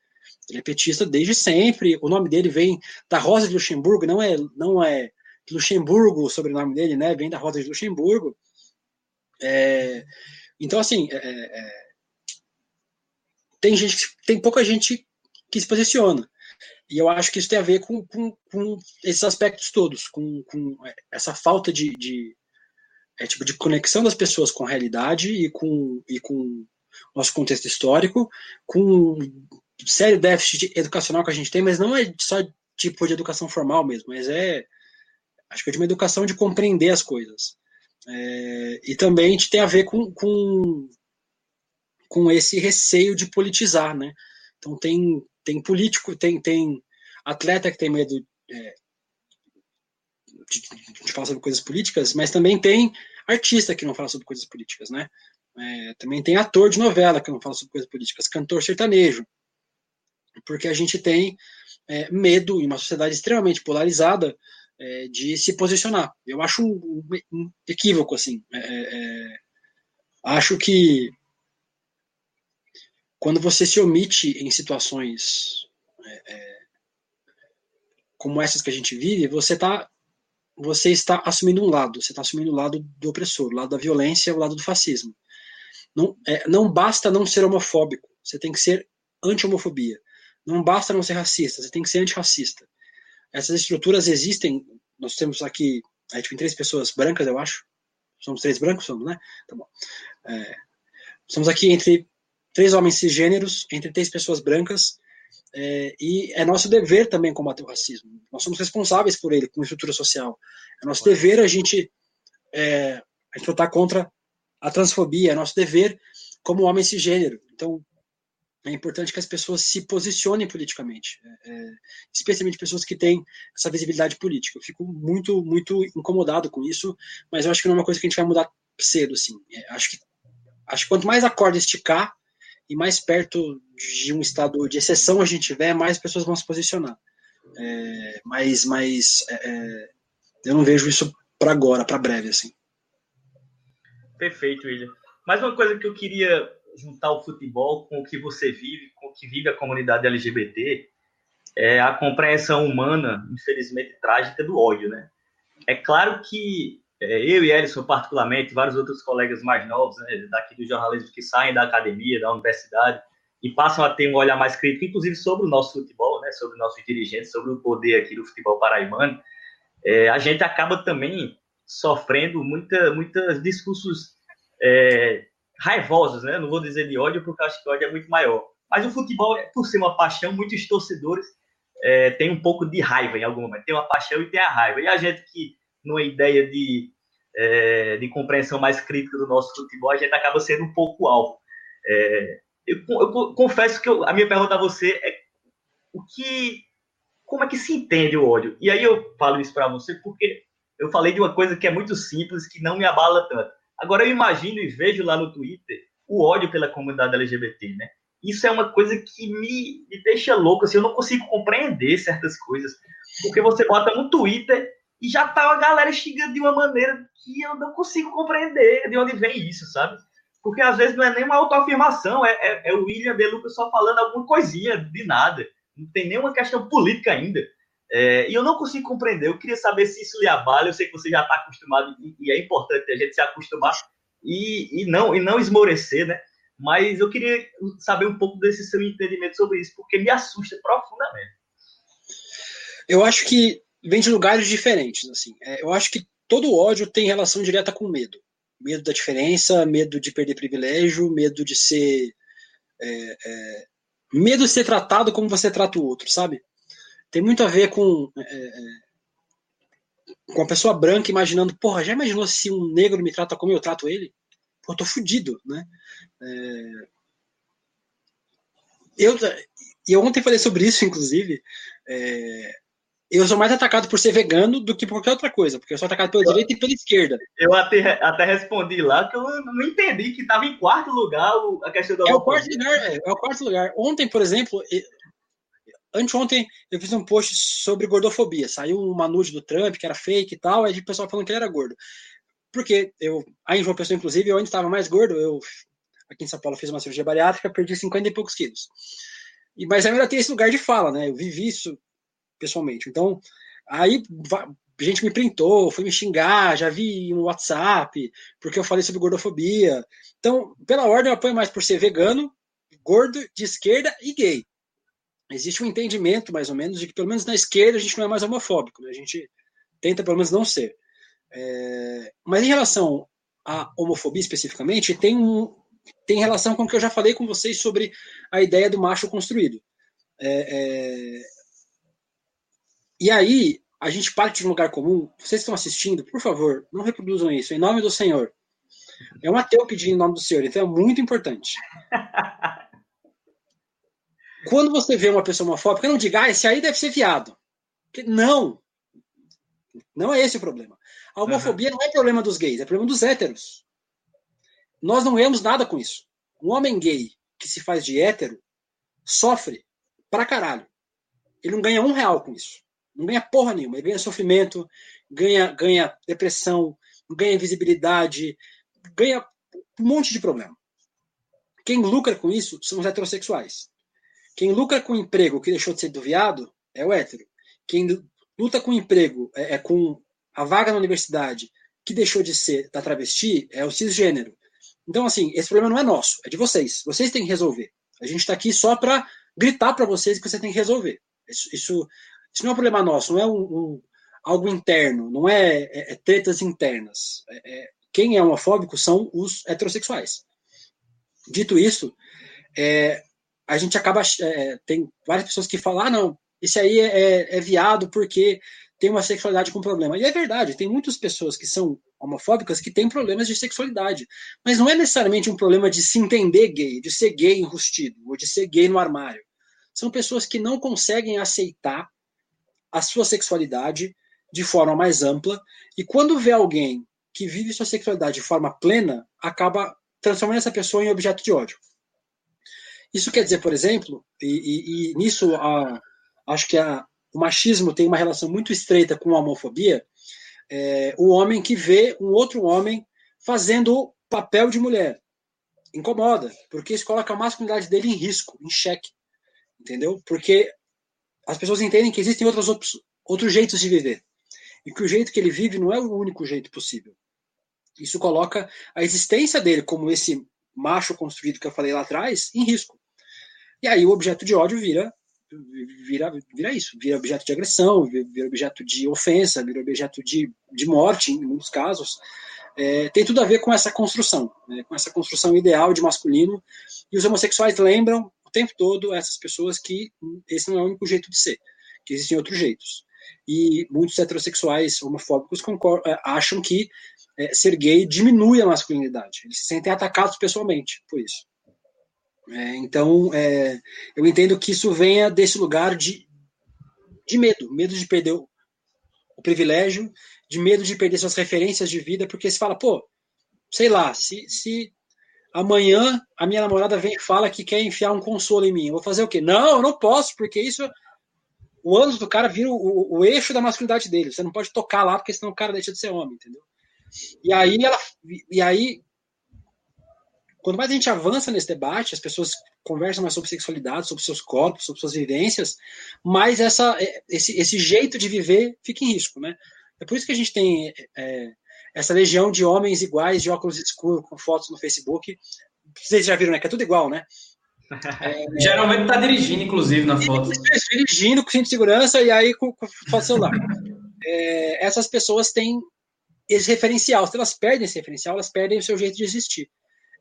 Ele é petista desde sempre. O nome dele vem da Rosa de Luxemburgo, não é, não é Luxemburgo o sobrenome dele, né? Vem da Rosa de Luxemburgo. É, então, assim, é, é, é, tem gente, tem pouca gente que se posiciona. E eu acho que isso tem a ver com, com, com esses aspectos todos, com, com essa falta de, de, é, tipo, de conexão das pessoas com a realidade e com, e com nosso contexto histórico, com sério déficit educacional que a gente tem, mas não é só tipo de educação formal mesmo, mas é acho que é de uma educação de compreender as coisas. É, e também tem a ver com, com, com esse receio de politizar, né? Então tem, tem político, tem, tem atleta que tem medo é, de, de, falar sobre coisas políticas, mas também tem artista que não fala sobre coisas políticas, né? É, também tem ator de novela que não fala sobre coisas políticas, cantor sertanejo, porque a gente tem é, medo em uma sociedade extremamente polarizada é, de se posicionar. Eu acho um, equívoco, assim. É, é, acho que quando você se omite em situações é, é, como essas que a gente vive, você tá você está assumindo um lado, você está assumindo o lado do opressor, o lado da violência, o lado do fascismo. Não, é, não basta não ser homofóbico, você tem que ser anti-homofobia. Não basta não ser racista, você tem que ser antirracista. Essas estruturas existem. Nós temos aqui, a gente tem três pessoas brancas, eu acho. Somos três brancos, somos, né? Tá bom. É, somos aqui entre três homens cisgêneros, entre três pessoas brancas, é, e é nosso dever também combater o racismo. Nós somos responsáveis por ele, como estrutura social. É nosso dever a gente, é, a gente lutar contra a transfobia, é nosso dever como homem cisgênero. Então, é importante que as pessoas se posicionem politicamente, é, é, especialmente pessoas que têm essa visibilidade política. Eu fico muito, muito incomodado com isso, mas eu acho que não é uma coisa que a gente vai mudar cedo, assim. É, acho que acho que quanto mais a corda esticar e mais perto de um estado de exceção a gente tiver, mais pessoas vão se posicionar. É, mas, mas é, é Eu não vejo isso para agora, para breve, assim. Perfeito, William. Mais uma coisa que eu queria juntar o futebol com o que você vive, com o que vive a comunidade LGBT, é a compreensão humana, infelizmente trágica, do ódio, né? É claro que é, eu e Ellison, particularmente, vários outros colegas mais novos, né, daqui do jornalismo, que saem da academia, da universidade, e passam a ter um olhar mais crítico, inclusive sobre o nosso futebol, né, sobre nossos dirigentes, sobre o poder aqui do futebol paraibano, é, a gente acaba também sofrendo muita, muitos discursos é, raivosos, né? Não vou dizer de ódio, porque acho que ódio é muito maior. Mas o futebol, é, por ser uma paixão, muitos torcedores é, têm um pouco de raiva em algum momento. Tem uma paixão e tem a raiva. E a gente que, numa ideia de, é, de compreensão mais crítica do nosso futebol, a gente acaba sendo um pouco alvo. É, eu, eu, confesso que eu, a minha pergunta a você é o que, como é que se entende o ódio? E aí eu falo isso para você porque eu falei de uma coisa que é muito simples, que não me abala tanto. Agora eu imagino e vejo lá no Twitter o ódio pela comunidade LGBT, né? Isso é uma coisa que me, me deixa louco, assim, eu não consigo compreender certas coisas. Porque você bota no Twitter e já tá a galera xingando de uma maneira que eu não consigo compreender de onde vem isso, sabe? Porque às vezes não é nem uma autoafirmação, é, é, é o William De Luca só falando alguma coisinha de nada. Não tem nenhuma questão política ainda. É, e eu não consigo compreender. Eu queria saber se isso lhe abala. Eu sei que você já está acostumado e, e, é importante a gente se acostumar e, e, não, e não esmorecer, né? Mas eu queria saber um pouco desse seu entendimento sobre isso, porque me assusta profundamente. Eu acho que vem de lugares diferentes. assim. É, eu acho que todo ódio tem relação direta com medo medo da diferença, medo de perder privilégio, medo de ser. É, é, medo de ser tratado como você trata o outro, sabe? Tem muito a ver com. É, é com a pessoa branca imaginando, porra, já imaginou se um negro me trata como eu trato ele? Pô, eu tô fudido, né? É, eu, eu ontem falei sobre isso, inclusive. É, eu sou mais atacado por ser vegano do que por qualquer outra coisa, porque eu sou atacado pela eu, direita e pela esquerda. Eu até, até respondi lá que eu não entendi que estava em quarto lugar a questão da. É o quarto lugar, é, é, o quarto lugar. Ontem, por exemplo, anteontem eu fiz um post sobre gordofobia. Saiu uma nude do Trump que era fake e tal, aí o pessoal falando que ele era gordo. Porque eu, aí em João Pessoa, inclusive, eu ainda estava mais gordo, eu aqui em São Paulo fiz uma cirurgia bariátrica, perdi 50 e poucos quilos. E, mas ainda tem esse lugar de fala, né? Eu vivi isso pessoalmente. Então, aí gente me printou, foi me xingar, já vi no WhatsApp, porque eu falei sobre gordofobia. Então, pela ordem, eu apoio mais por ser vegano, gordo, de esquerda e gay. Existe um entendimento, mais ou menos, de que pelo menos na esquerda a gente não é mais homofóbico, né? a gente tenta pelo menos não ser. É... Mas em relação à homofobia especificamente, tem, um, tem relação com o que eu já falei com vocês sobre a ideia do macho construído. É, é, e aí, a gente parte de um lugar comum. Vocês estão assistindo, por favor, não reproduzam isso, em nome do Senhor. É um ateu pedir em nome do Senhor, então é muito importante. Quando você vê uma pessoa homofóbica, não diga, ah, esse aí deve ser viado. Não. Não é esse o problema. A homofobia uhum. não é problema dos gays, é problema dos héteros. Nós não ganhamos nada com isso. Um homem gay que se faz de hétero sofre pra caralho. Ele não ganha um real com isso. Não ganha porra nenhuma. Ele ganha sofrimento, ganha, ganha depressão, ganha visibilidade, ganha um monte de problema. Quem lucra com isso são os heterossexuais. Quem lucra com emprego que deixou de ser do viado é o hétero. Quem luta com emprego, é, é com a vaga na universidade que deixou de ser da travesti, é o cisgênero. Então, assim, esse problema não é nosso, é de vocês. Vocês têm que resolver. A gente está aqui só para gritar para vocês que você tem que resolver. Isso, isso, isso não é um problema nosso, não é um, um algo interno, não é, é, é tretas internas. É, é, quem é homofóbico são os heterossexuais. Dito isso, é, a gente acaba. É, tem várias pessoas que falam: ah, não, esse aí é, viado porque tem uma sexualidade com problema. E é verdade, tem muitas pessoas que são homofóbicas que têm problemas de sexualidade. Mas não é necessariamente um problema de se entender gay, de ser gay enrustido, ou de ser gay no armário. São pessoas que não conseguem aceitar a sua sexualidade de forma mais ampla, e quando vê alguém que vive sua sexualidade de forma plena, acaba transformando essa pessoa em objeto de ódio. Isso quer dizer, por exemplo, e, e, e nisso a, acho que a, o machismo tem uma relação muito estreita com a homofobia, é, o homem que vê um outro homem fazendo o papel de mulher. Incomoda, porque isso coloca a masculinidade dele em risco, em xeque. Entendeu? Porque as pessoas entendem que existem outros, outros jeitos de viver. E que o jeito que ele vive não é o único jeito possível. Isso coloca a existência dele como esse macho construído que eu falei lá atrás em risco. E aí o objeto de ódio vira vira, vira isso, vira objeto de agressão, vira objeto de ofensa, vira objeto de, de morte, em muitos casos. É, tem tudo a ver com essa construção, né, com essa construção ideal de masculino. E os homossexuais lembram o tempo todo essas pessoas que esse não é o único jeito de ser, que existem outros jeitos. E muitos heterossexuais homofóbicos concordam, é, acham que é, ser gay diminui a masculinidade. Eles se sentem atacados pessoalmente por isso. É, então, é, eu entendo que isso venha desse lugar de, de medo, medo de perder o, o, privilégio, de medo de perder suas referências de vida, porque se fala, pô, sei lá, se, se amanhã a minha namorada vem e fala que quer enfiar um consolo em mim, eu vou fazer o quê? Não, eu não posso, porque isso o ânus do cara vira o, o, o, eixo da masculinidade dele. Você não pode tocar lá, porque senão o cara deixa de ser homem, entendeu? E aí ela, e aí quanto mais a gente avança nesse debate, as pessoas conversam mais sobre sexualidade, sobre seus corpos, sobre suas vivências, mais essa, é, esse, esse jeito de viver fica em risco, né? É por isso que a gente tem é, essa legião de homens iguais, de óculos escuros, com fotos no Facebook. Vocês já viram, né? Que é tudo igual, né? É, Geralmente tá dirigindo, inclusive, na foto. Dirigindo com cinto de segurança e aí com, com foto celular. É, essas pessoas têm esse referencial. Se elas perdem esse referencial, elas perdem o seu jeito de existir.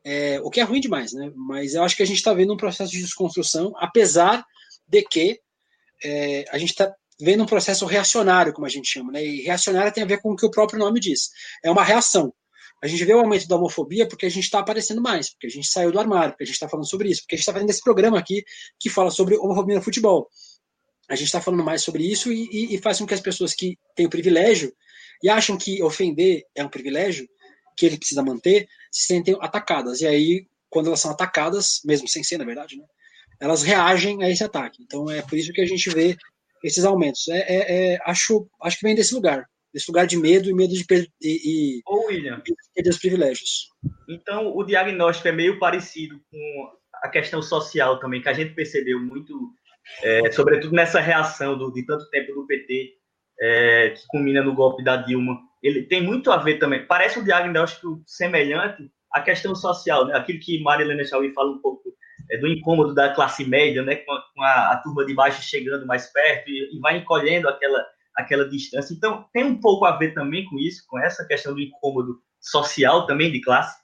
É, o que é ruim demais, né? Mas eu acho que a gente está vendo um processo de desconstrução, apesar de que é, a gente está vendo um processo reacionário, como a gente chama, né? E reacionário tem a ver com o que o próprio nome diz. É uma reação. A gente vê o aumento da homofobia porque a gente está aparecendo mais, porque a gente saiu do armário, porque a gente está falando sobre isso, porque a gente está fazendo esse programa aqui que fala sobre homofobia no futebol. A gente está falando mais sobre isso e, e, e faz com que as pessoas que têm o privilégio e acham que ofender é um privilégio, que ele precisa manter, se sentem atacadas. E aí, quando elas são atacadas, mesmo sem ser, na verdade, né, elas reagem a esse ataque. Então é por isso que a gente vê esses aumentos. É, é, é acho, acho que vem desse lugar. Desse lugar de medo e medo de perder e, Ô, William, perder os privilégios. Então, o diagnóstico é meio parecido com a questão social também, que a gente percebeu muito, é, sobretudo nessa reação do, de tanto tempo do PT, é, que culmina no golpe da Dilma, ele tem muito a ver também. Parece um diagnóstico semelhante à questão social, né? Aquilo que Maria Helena Chauí fala um pouco é, do incômodo da classe média, né? Com a, com a, a turma de baixo chegando mais perto e, e, vai encolhendo aquela, aquela distância. Então, tem um pouco a ver também com isso, com essa questão do incômodo social também de classe?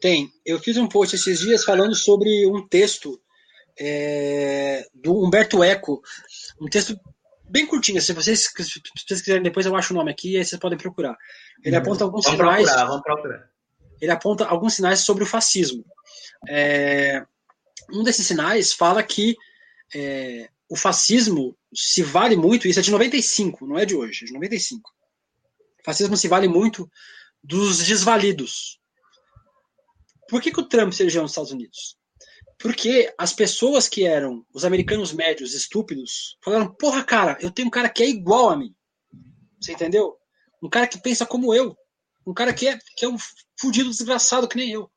Tem. Eu fiz um post esses dias falando sobre um texto é, do Humberto Eco, um texto bem curtinha. Se vocês, se vocês quiserem, depois eu acho o nome aqui e aí vocês podem procurar. Ele uhum. aponta alguns sinais. Procurar, vamos procurar. Ele aponta alguns sinais sobre o fascismo. É, um desses sinais fala que é, o fascismo se vale muito, isso é de 95, não é de hoje, é de 95. O fascismo se vale muito dos desvalidos. Por que, que o Trump se elegeu nos Estados Unidos? Porque as pessoas que eram os americanos médios estúpidos falaram: porra, cara, eu tenho um cara que é igual a mim. Você entendeu? Um cara que pensa como eu. Um cara que é, que é um fudido desgraçado que nem eu.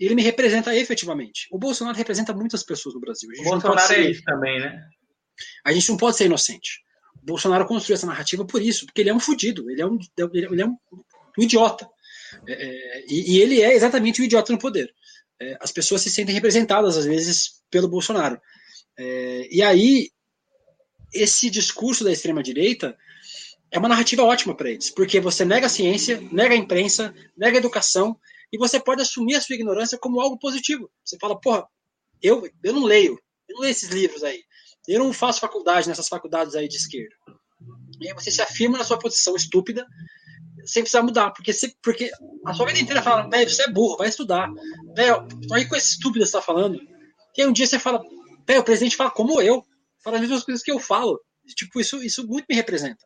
Ele me representa efetivamente. O Bolsonaro representa muitas pessoas no Brasil. o Bolsonaro é isso também, né? A gente não pode ser inocente. O Bolsonaro construiu essa narrativa por isso, porque ele é um fudido, ele é um, ele é um, um idiota. É, é e, e ele é exatamente o um idiota no poder é, as pessoas se sentem representadas, às vezes, pelo Bolsonaro. É, e aí, esse discurso da extrema-direita é uma narrativa ótima para eles, porque você nega a ciência, nega a imprensa, nega a educação, e você pode assumir a sua ignorância como algo positivo. Você fala, porra, eu, eu não leio, eu não leio esses livros aí, eu não faço faculdade nessas faculdades aí de esquerda. E aí você se afirma na sua posição estúpida, sem precisar mudar, porque, você, porque a sua vida inteira fala, velho, você é burro, vai estudar. Velho, aí com esse estúpido que você tá falando. E aí um dia você fala, velho, o presidente fala como eu, fala as mesmas coisas que eu falo. Tipo, isso, isso muito me representa.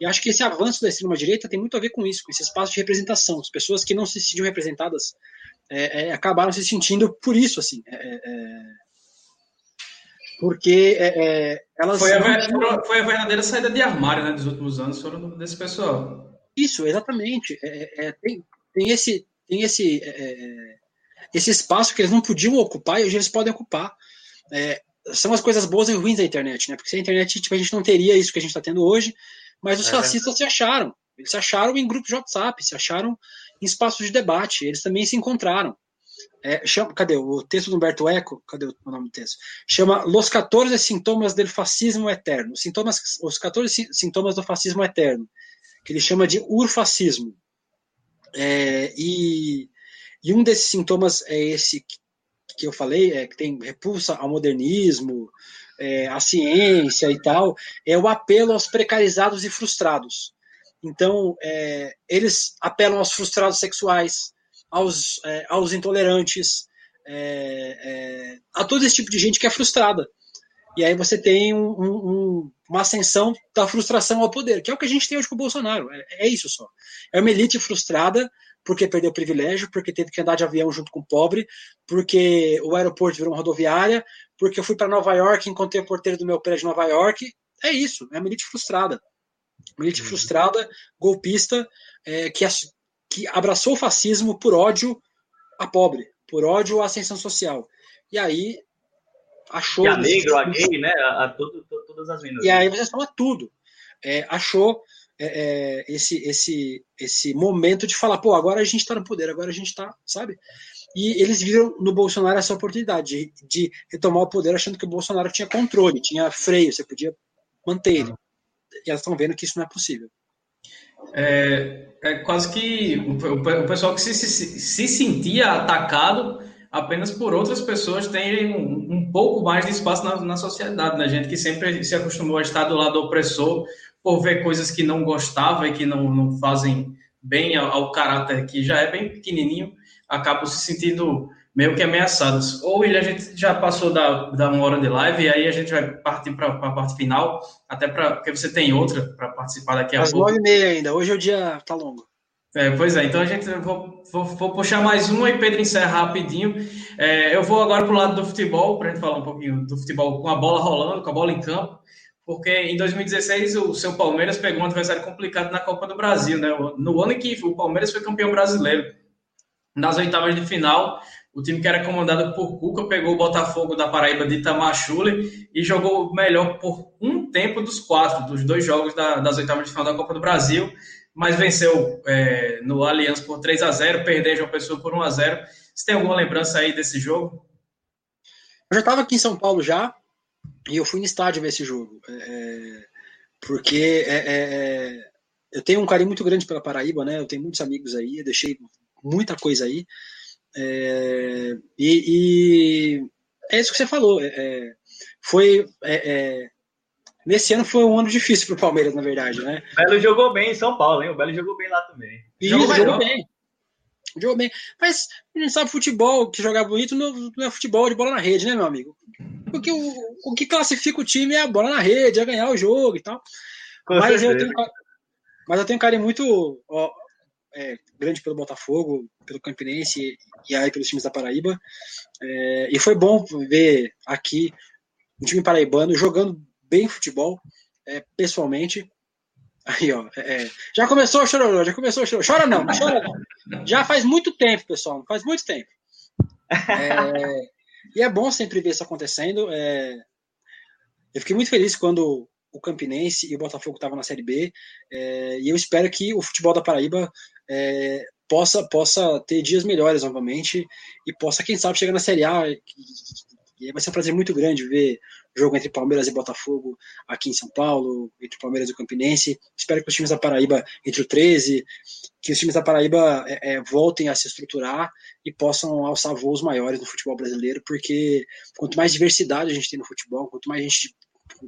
E acho que esse avanço da extrema-direita tem muito a ver com isso, com esse espaço de representação. As pessoas que não se sentiam representadas é, é, acabaram se sentindo por isso, assim. É, é, é porque é, elas. Foi a, foi a, verdadeira saída de armário né, dos últimos anos, foram desse pessoal. Isso, exatamente. É, é, tem, tem esse, tem esse, esse espaço que eles não podiam ocupar e hoje eles podem ocupar. são as coisas boas e ruins da internet, né? Porque sem a internet tipo, a gente não teria isso que a gente está tendo hoje, mas os fascistas se acharam. Eles se acharam em grupos de WhatsApp, se acharam em espaços de debate, eles também se encontraram. É, chama, cadê o texto do Humberto Eco? Cadê o nome do texto? Chama Los 14 Sintomas do Fascismo Eterno. Sintomas, os 14 Sintomas do Fascismo Eterno, que ele chama de urfascismo. É, e, e, um desses sintomas é esse que, que eu falei, é, que tem repulsa ao modernismo, é, à ciência e tal, é o apelo aos precarizados e frustrados. Então, é, eles apelam aos frustrados sexuais, aos, é, aos intolerantes, é, é, a todo esse tipo de gente que é frustrada. E aí você tem um, um, uma ascensão da frustração ao poder, que é o que a gente tem hoje com o Bolsonaro. É, é, isso só. É uma elite frustrada porque perdeu privilégio, porque teve que andar de avião junto com o pobre, porque o aeroporto virou uma rodoviária, porque eu fui para Nova York e encontrei o porteiro do meu prédio de Nova York. É isso, é uma elite frustrada. Uma elite uhum. frustrada, golpista, é, que, que abraçou o fascismo por ódio a pobre, por ódio à ascensão social. E aí achou. E a negro, a gay, né? A, a todo, todas as vendas. E aí você toma tudo. É, achou é, é, esse, esse, esse momento de falar, pô, agora a gente está no poder, agora a gente está, sabe? E eles viram no Bolsonaro essa oportunidade de, de, retomar o poder, achando que o Bolsonaro tinha controle, tinha freio, você podia manter ele. E elas estão vendo que isso não é possível. É, é quase que o, o pessoal que se, se, se, sentia atacado apenas por outras pessoas tem um, um pouco mais de espaço na, na sociedade, né? Gente que sempre se acostumou a estar do lado opressor por ver coisas que não gostava e que não, não fazem bem ao, ao caráter que já é bem pequenininho, acabam se sentindo meio que ameaçadas. Ou ele, a gente já passou da, da uma hora de live e aí a gente vai partir para a parte final, até para porque você tem outra para participar daqui a Às pouco. Às nove e meia ainda, hoje o dia tá longo. É, pois é, então a gente vou, vou, vou, puxar mais uma e Pedro encerra rapidinho. É, eu vou agora para o lado do futebol, para a gente falar um pouquinho do futebol com a bola rolando, com a bola em campo, porque em 2016 o seu Palmeiras pegou um adversário complicado na Copa do Brasil, né? No ano em que o Palmeiras foi campeão brasileiro. Nas oitavas de final, o time que era comandado por Cuca pegou o Botafogo da Paraíba de Itamachule e jogou melhor por um tempo dos quatro, dos dois jogos da, das oitavas de final da Copa do Brasil, mas venceu é, no Allianz por 3 a 0 perdeu João Pessoa por 1 a 0 Você tem alguma lembrança aí desse jogo? Eu já estava aqui em São Paulo já, e eu fui no estádio ver esse jogo. É, é porque é, é, é, eu tenho um carinho muito grande pela Paraíba, né? Eu tenho muitos amigos aí, eu deixei muita coisa aí. E, e, é isso que você falou. Foi é, nesse ano foi um ano difícil para o Palmeiras, na verdade, né? O Belo jogou bem em São Paulo, hein? O Belo jogou bem lá também. Isso, jogou, jogou bem. Jogou bem. Mas a gente sabe futebol, que jogar bonito não, é futebol de bola na rede, né, meu amigo? Porque o, o que classifica o time é a bola na rede, é ganhar o jogo e tal. mas eu, tenho, mas eu tenho um carinho muito ó, é, grande pelo Botafogo, pelo Campinense e aí pelos times da Paraíba. É, e foi bom ver aqui um time paraibano jogando bem futebol, é, pessoalmente. Aí, ó, é, é já começou o chororô, já começou o chororô. Chora não, chora não. Já faz muito tempo, pessoal, faz muito tempo. É, e é bom sempre ver isso acontecendo. É, eu fiquei muito feliz quando o Campinense e o Botafogo estavam na Série B. É, e eu espero que o futebol da Paraíba possa, possa ter dias melhores novamente e possa, quem sabe, chegar na Série A. E, e vai ser um prazer muito grande ver jogo entre Palmeiras e Botafogo aqui em São Paulo, entre Palmeiras e Campinense. Espero que os times da Paraíba, entre o 13, que os times da Paraíba é, é, voltem a se estruturar e possam alçar voos maiores no futebol brasileiro, porque quanto mais diversidade a gente tem no futebol, quanto mais gente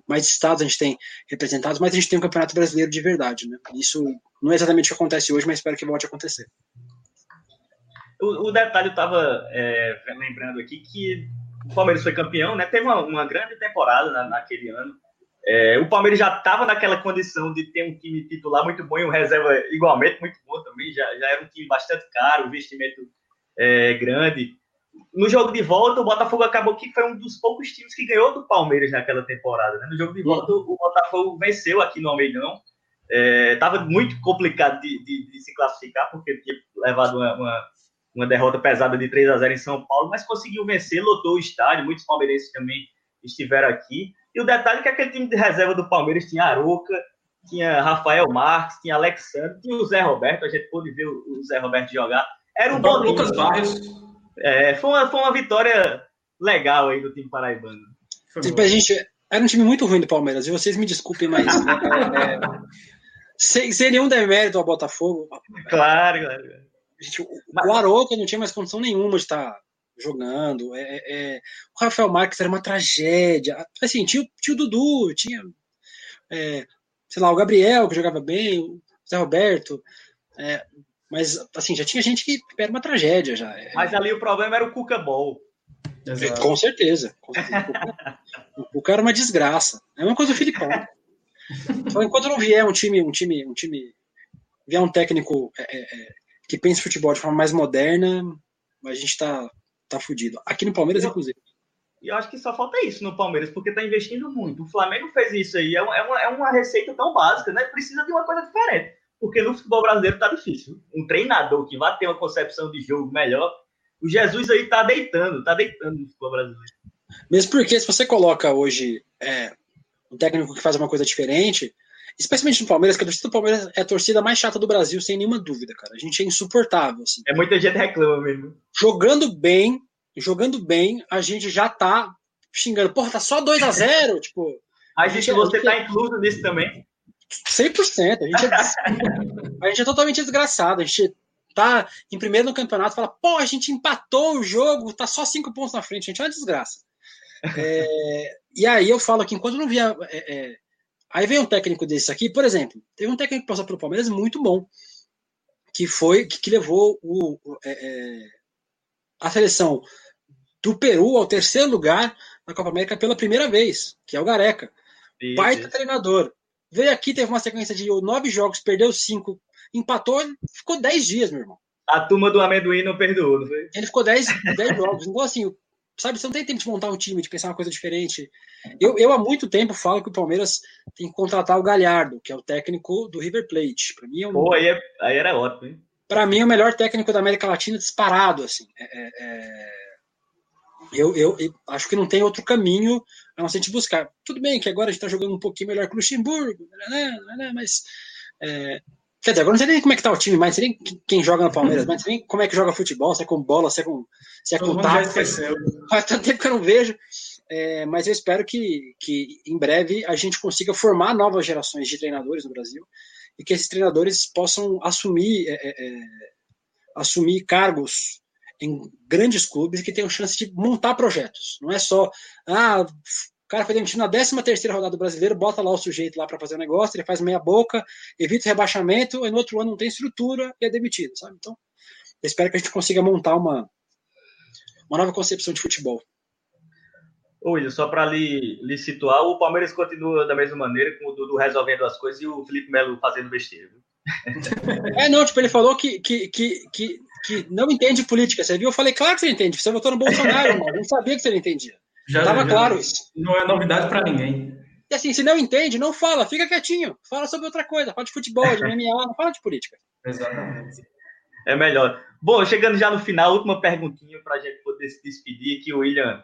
mais estados a gente tem representados, mais a gente tem um campeonato brasileiro de verdade, né? Isso não é exatamente o que acontece hoje, mas espero que volte a acontecer. O, o detalhe, eu estava é, lembrando aqui que o Palmeiras foi campeão, né? Teve uma, uma grande temporada na, naquele ano. É, o Palmeiras já estava naquela condição de ter um time titular muito bom e um reserva igualmente muito bom também. Já, já era um time bastante caro, investimento é, grande. no jogo de volta, o Botafogo acabou que foi um dos poucos times que ganhou do Palmeiras naquela temporada. Né? No jogo de volta, o Botafogo venceu aqui no Almeidão. Estava é, muito complicado de, de, de, se classificar, porque tinha levado uma, uma, uma, derrota pesada de 3 a 0 em São Paulo, mas conseguiu vencer, lotou o estádio, muitos palmeirenses também estiveram aqui. E o detalhe é que aquele time de reserva do Palmeiras tinha Aroca, tinha Rafael Marques, tinha Alexandre, tinha o Zé Roberto, a gente pôde ver o Zé Roberto jogar. Era um bom Lucas Barrios. É, foi, uma, foi uma vitória legal aí do time paraibano. Tipo, a gente, era um time muito ruim do Palmeiras, e vocês me desculpem, mas é, é, sem, sem nenhum demérito ao Botafogo. Claro, claro. Gente, o, mas... o Aroca não tinha mais condição nenhuma de estar jogando. É, é, é, o Rafael Marques era uma tragédia. Assim, tinha, tinha o Dudu, tinha, é, sei lá, o Gabriel, que jogava bem, o Zé Roberto. É, mas, assim, já tinha gente que era uma tragédia já. É. Mas ali o problema era o Cuca Ball. Exato. Com certeza. Com certeza. o Cuca era uma desgraça. É uma coisa do Filipão. Então, enquanto não vier um time, um time, um time, vier um técnico é, é, que pense futebol de forma mais moderna, a gente tá, tá fudido. Aqui no Palmeiras, eu, inclusive. E eu acho que só falta isso no Palmeiras, porque tá investindo muito. O Flamengo fez isso aí. É uma, é uma receita tão básica, né? Precisa de uma coisa diferente porque no futebol brasileiro tá difícil. Um treinador que vai ter uma concepção de jogo melhor, o Jesus aí tá deitando, tá deitando no futebol brasileiro. Mesmo porque se você coloca hoje é, um técnico que faz uma coisa diferente, especialmente no Palmeiras, que a torcida do Palmeiras é a torcida mais chata do Brasil, sem nenhuma dúvida, cara. A gente é insuportável. Assim. É muita gente reclama mesmo. Jogando bem, jogando bem, a gente já tá xingando. Porra, tá só 2 a 0 tipo. A gente, a gente você é, tá incluso nisso também. 100%. A gente, é, a gente é totalmente desgraçado. A gente tá em primeiro no campeonato e fala, pô, a gente empatou o jogo, tá só cinco pontos na frente. A gente é uma desgraça. É, e aí eu falo que enquanto não via. É, é, aí vem um técnico desse aqui, por exemplo, teve um técnico que passou pelo Palmeiras muito bom, que foi que, que levou o, é, é, a seleção do Peru ao terceiro lugar na Copa América pela primeira vez, que é o Gareca. Isso, Baita treinador. Veio aqui, teve uma sequência de nove jogos, perdeu cinco, empatou, ficou dez dias, meu irmão. A turma do amendoim não perdoou, não foi? Ele ficou dez, dez jogos. Então, assim, sabe, você não tem tempo de montar um time, de pensar uma coisa diferente. Eu, eu há muito tempo falo que o Palmeiras tem que contratar o Galhardo, que é o técnico do River Plate. Para mim é um... Pô, aí, é, aí era ótimo, hein? Para mim é o melhor técnico da América Latina disparado, assim. É, é, é eu, eu, eu, acho que não tem outro caminho a não ser te buscar. Tudo bem que agora a gente está jogando um pouquinho melhor que o Luxemburgo, né, né, né mas. Quer dizer, agora não sei nem como é que tá o time, mas não sei nem quem joga no Palmeiras, mas não sei nem como é que joga futebol, se é com bola, se é com, se é com taco. Faz tanto tempo que eu não vejo. É, mas eu espero que, que em breve a gente consiga formar novas gerações de treinadores no Brasil e que esses treinadores possam assumir, é, é, é assumir cargos em grandes clubes que tenham chance de montar projetos. Não é só, ah, o cara foi demitido na 13 terceira rodada do brasileiro, bota lá o sujeito lá para fazer o negócio, ele faz meia boca, evita o rebaixamento, e no outro ano não tem estrutura e é demitido, sabe? Então, eu espero que a gente consiga montar uma, uma nova concepção de futebol. Oi, só para lhe, lhe situar, o Palmeiras continua da mesma maneira, com o Dudu resolvendo as coisas e o Felipe Melo fazendo besteira. É, não, tipo, ele falou que, que, que, que que não entende política. Você viu? Eu falei, claro que você entende. Você votou no Bolsonaro, mano. Eu não sabia que você não entendia. Já, Tava já, claro isso. Não é novidade para ninguém. E assim, se não entende, não fala, fica quietinho. Fala sobre outra coisa. Fala de futebol, de MMA, não fala de política. Exatamente. É melhor. Bom, chegando já no final, última perguntinha para a gente poder se despedir, que o William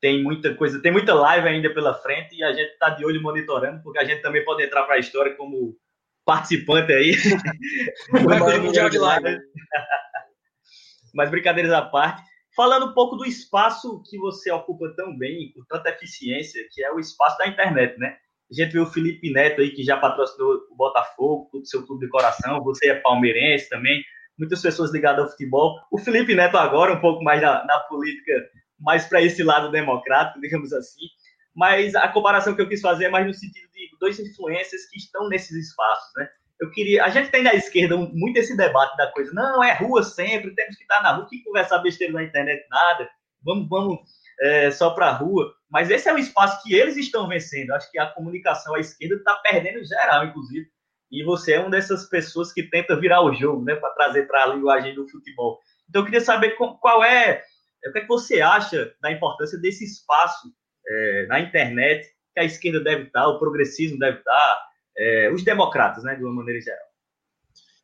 tem muita coisa, tem muita live ainda pela frente e a gente está de olho monitorando, porque a gente também pode entrar para a história como participante aí. Mas brincadeiras à parte, falando um pouco do espaço que você ocupa tão bem, com tanta eficiência, que é o espaço da internet, né? A gente viu o Felipe Neto aí, que já patrocinou o Botafogo, o seu clube de coração, você é palmeirense também, muitas pessoas ligadas ao futebol. O Felipe Neto agora, um pouco mais na, na política, mais para esse lado democrático, digamos assim. Mas a comparação que eu quis fazer é mais no sentido de dois influências que estão nesses espaços, né? Eu queria. A gente tem na esquerda muito esse debate da coisa. Não, é rua sempre, temos que estar na rua, que conversar besteira na internet, nada. Vamos, vamos é, só para a rua. Mas esse é o espaço que eles estão vencendo. Acho que a comunicação à esquerda está perdendo geral, inclusive. E você é uma dessas pessoas que tenta virar o jogo, né, para trazer para a linguagem do futebol. Então eu queria saber qual é o que, é que você acha da importância desse espaço é, na internet que a esquerda deve estar, o progressismo deve estar, é, os democratas, né, de uma maneira geral?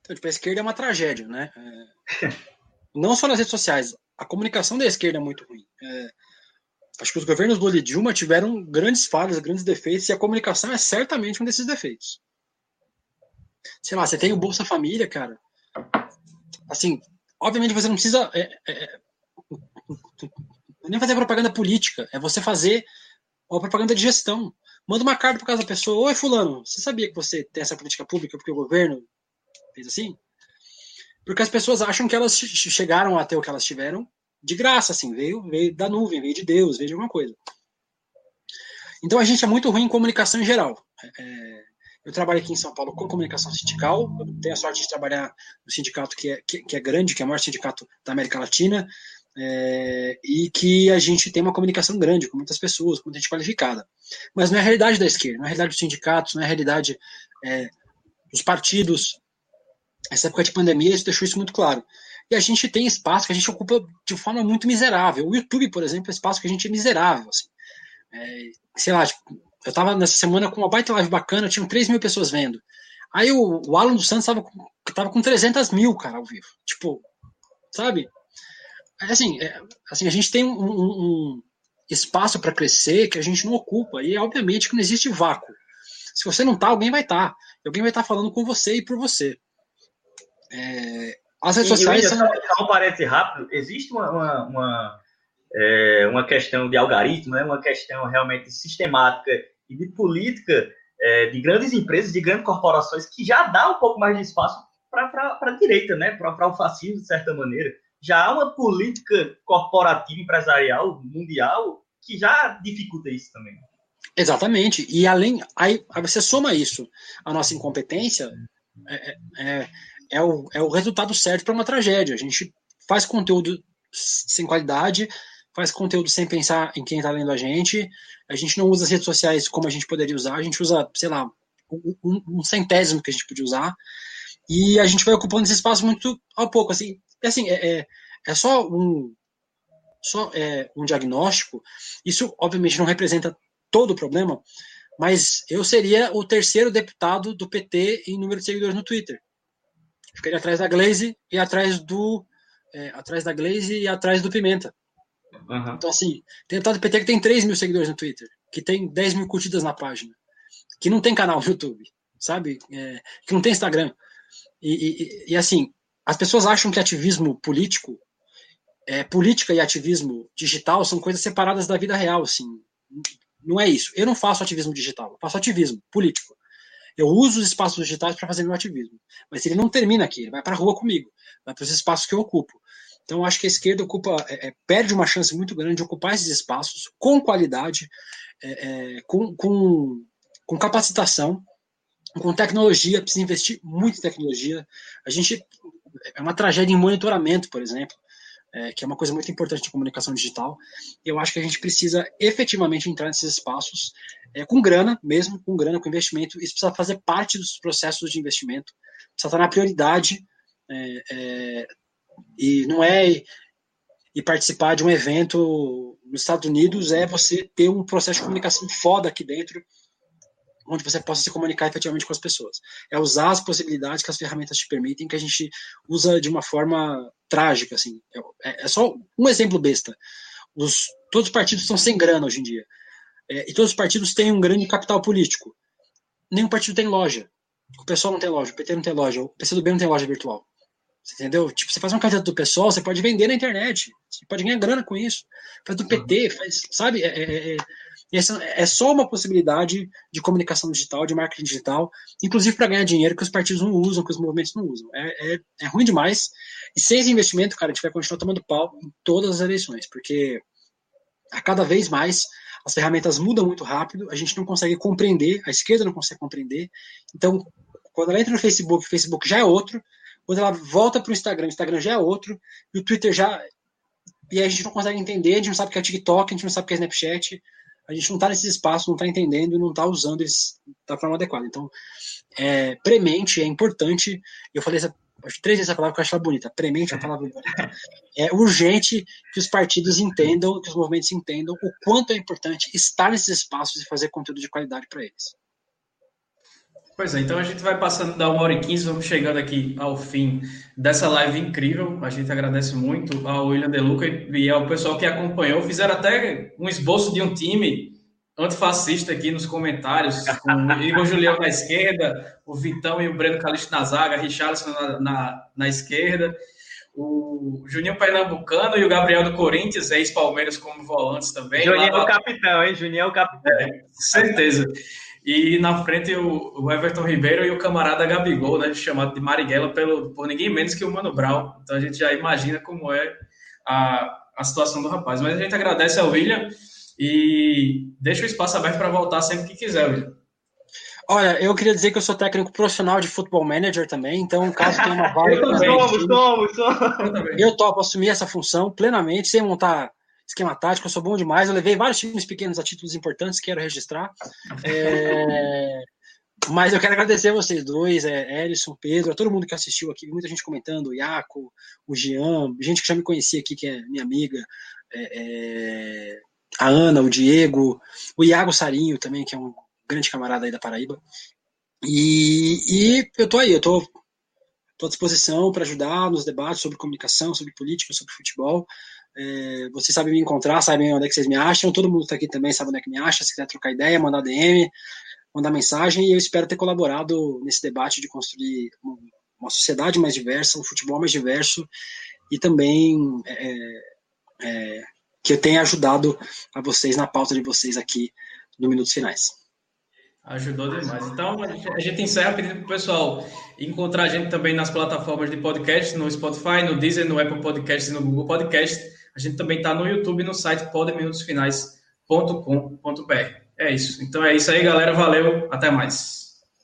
Então, tipo, a esquerda é uma tragédia, né? É... Não só nas redes sociais, a comunicação da esquerda é muito ruim. É... Acho que os governos Lula e Dilma tiveram grandes falhas, grandes defeitos, e a comunicação é certamente um desses defeitos. Sei lá, você tem o Bolsa Família, cara. Assim, obviamente você não precisa é, é, é nem fazer propaganda política, é você fazer uma propaganda de gestão. Manda uma carta para casa da pessoa: Oi, Fulano, você sabia que você tem essa política pública porque o governo fez assim? Porque as pessoas acham que elas chegaram até o que elas tiveram de graça, assim, veio, veio da nuvem, veio de Deus, veio de alguma coisa. Então a gente é muito ruim em comunicação em geral. É, eu trabalho aqui em São Paulo com comunicação sindical, tenho a sorte de trabalhar no sindicato que é, que, que é grande, que é o maior sindicato da América Latina, é, e que a gente tem uma comunicação grande com muitas pessoas, com muita gente qualificada. Mas não é a realidade da esquerda, não é a realidade dos sindicatos, não é a realidade é, dos partidos. Essa época de pandemia isso deixou isso muito claro. E a gente tem espaço que a gente ocupa de forma muito miserável. O YouTube, por exemplo, é um espaço que a gente é miserável. Assim. É, sei lá, tipo, eu estava nessa semana com uma baita live bacana, tinham 3 mil pessoas vendo. Aí o, o Alan dos Santos estava com, tava com 300 mil, cara, ao vivo. Tipo, sabe? Assim, é, assim, a gente tem um, um espaço para crescer que a gente não ocupa. E obviamente que não existe vácuo. Se você não tá, alguém vai estar. Tá. Alguém vai estar tá falando com você e por você. É, as redes e, sociais são. Só um parêntese rápido: existe uma, uma, uma, é, uma, questão de algoritmo, né? uma questão realmente sistemática e de política é, de grandes empresas, de grandes corporações, que já dá um pouco mais de espaço para a direita, né? para o fascismo, de certa maneira já há uma política corporativa empresarial mundial que já dificulta isso também. Exatamente. E além, aí, aí você soma isso, a nossa incompetência é, é, é, é o, é o resultado certo para uma tragédia. A gente faz conteúdo sem qualidade, faz conteúdo sem pensar em quem está lendo a gente, a gente não usa as redes sociais como a gente poderia usar, a gente usa, sei lá, um, um centésimo que a gente podia usar, e a gente vai ocupando esse espaço muito ao pouco, assim, assim, é, é, é só um só é, um diagnóstico. Isso, obviamente, não representa todo o problema, mas eu seria o terceiro deputado do PT em número de seguidores no Twitter. Ficaria atrás da Glaze e atrás do é, atrás da Glaze e atrás do Pimenta. Uhum. Então, assim, tem deputado do PT que tem 3 mil seguidores no Twitter, que tem 10 mil curtidas na página, que não tem canal no YouTube, sabe? É, que não tem Instagram. E, e, e, assim, as pessoas acham que ativismo político, é, política e ativismo digital são coisas separadas da vida real, assim. Não é isso. Eu não faço ativismo digital, eu faço ativismo político. Eu uso os espaços digitais para fazer meu ativismo. Mas ele não termina aqui, ele vai para a rua comigo, vai para os espaços que eu ocupo. Então, acho que a esquerda ocupa, é, é, perde uma chance muito grande de ocupar esses espaços com qualidade, é, é com, com, com capacitação, com tecnologia, precisa investir muito em tecnologia. A gente é uma tragédia em monitoramento, por exemplo, é, que é uma coisa muito importante de comunicação digital. Eu acho que a gente precisa efetivamente entrar nesses espaços é, com grana, mesmo com grana, com investimento. Isso precisa fazer parte dos processos de investimento, precisa estar na prioridade. É, é e não é e participar de um evento nos Estados Unidos é você ter um processo de comunicação foda aqui dentro onde você possa se comunicar efetivamente com as pessoas. É usar as possibilidades que as ferramentas te permitem, que a gente usa de uma forma trágica, assim. É, é só um exemplo besta. Os, todos os partidos estão sem grana hoje em dia. É, e todos os partidos têm um grande capital político. Nenhum partido tem loja. O PSOL não tem loja, o PT não tem loja, o PCdoB não tem loja virtual. Você entendeu? Tipo, você faz uma candidato do PSOL, você pode vender na internet. Você pode ganhar grana com isso. Faz do PT, faz, sabe? É, é, é e essa é só uma possibilidade de comunicação digital, de marketing digital, inclusive para ganhar dinheiro que os partidos não usam, que os movimentos não usam. É, é, é ruim demais. E sem esse investimento, cara, a gente vai continuar tomando pau em todas as eleições, porque a cada vez mais as ferramentas mudam muito rápido, a gente não consegue compreender, a esquerda não consegue compreender. Então, quando ela entra no Facebook, o Facebook já é outro. Quando ela volta para o Instagram, o Instagram já é outro. E o Twitter já. E a gente não consegue entender, a gente não sabe o que é TikTok, a gente não sabe o que é Snapchat a gente não está nesses espaços, não está entendendo, não está usando eles da forma adequada. Então, é, premente, é importante. Eu falei essa, três vezes a palavra que eu acho ela bonita, premente é a palavra bonita. É urgente que os partidos entendam, que os movimentos entendam o quanto é importante estar nesses espaços e fazer conteúdo de qualidade para eles. Pois é, então a gente vai passando da uma hora e quinze, vamos chegando aqui ao fim dessa live incrível. A gente agradece muito ao William De Luca e ao pessoal que acompanhou. Fizeram até um esboço de um time antifascista aqui nos comentários, com o Igor Julião na esquerda, o Vitão e o Breno Calixto na zaga, Richardson na, na, na esquerda, o Juninho Pernambucano e o Gabriel do Corinthians, ex-Palmeiras como volantes também. Juninho é o capitão, hein? Juninho é o capitão. É, certeza. E na frente o, Everton Ribeiro e o camarada Gabigol, né, chamado de Marighella pelo, por ninguém menos que o Mano Brown. Então a gente já imagina como é a, a situação do rapaz. Mas a gente agradece ao William e deixa o espaço aberto para voltar sempre que quiser, William. Olha, eu queria dizer que eu sou técnico profissional de futebol manager também, então caso tenha uma vaga... eu somos, somos, somos. Eu topo assumir essa função plenamente, sem montar esquema tático, eu sou bom demais. Eu levei vários times pequenos a títulos importantes, quero registrar. É... Mas eu quero agradecer a vocês dois, é, Pedro, a todo mundo que assistiu aqui, muita gente comentando, o Iaco, o Jean, gente que já me conhecia aqui, que é minha amiga, é, é, a Ana, o Diego, o Iago Sarinho também, que é um grande camarada aí da Paraíba. E, e eu tô aí, eu tô, tô à disposição para ajudar nos debates sobre comunicação, sobre política, sobre futebol. É, vocês sabem me encontrar, sabem onde é que vocês me acham. Todo mundo está aqui também sabe onde é que me acha. Se quiser trocar ideia, mandar DM, mandar mensagem. E eu espero ter colaborado nesse debate de construir uma sociedade mais diversa, um futebol mais diverso e também é, é, que eu tenha ajudado a vocês na pauta de vocês aqui no Minutos Finais. Ajudou demais. Então, a gente encerra pedindo para o pessoal encontrar a gente também nas plataformas de podcast, no Spotify, no Deezer, no Apple Podcast e no Google Podcast. A gente também está no YouTube e no site podeminutosfinais.com.br. É isso. Então é isso aí, galera. Valeu. Até mais.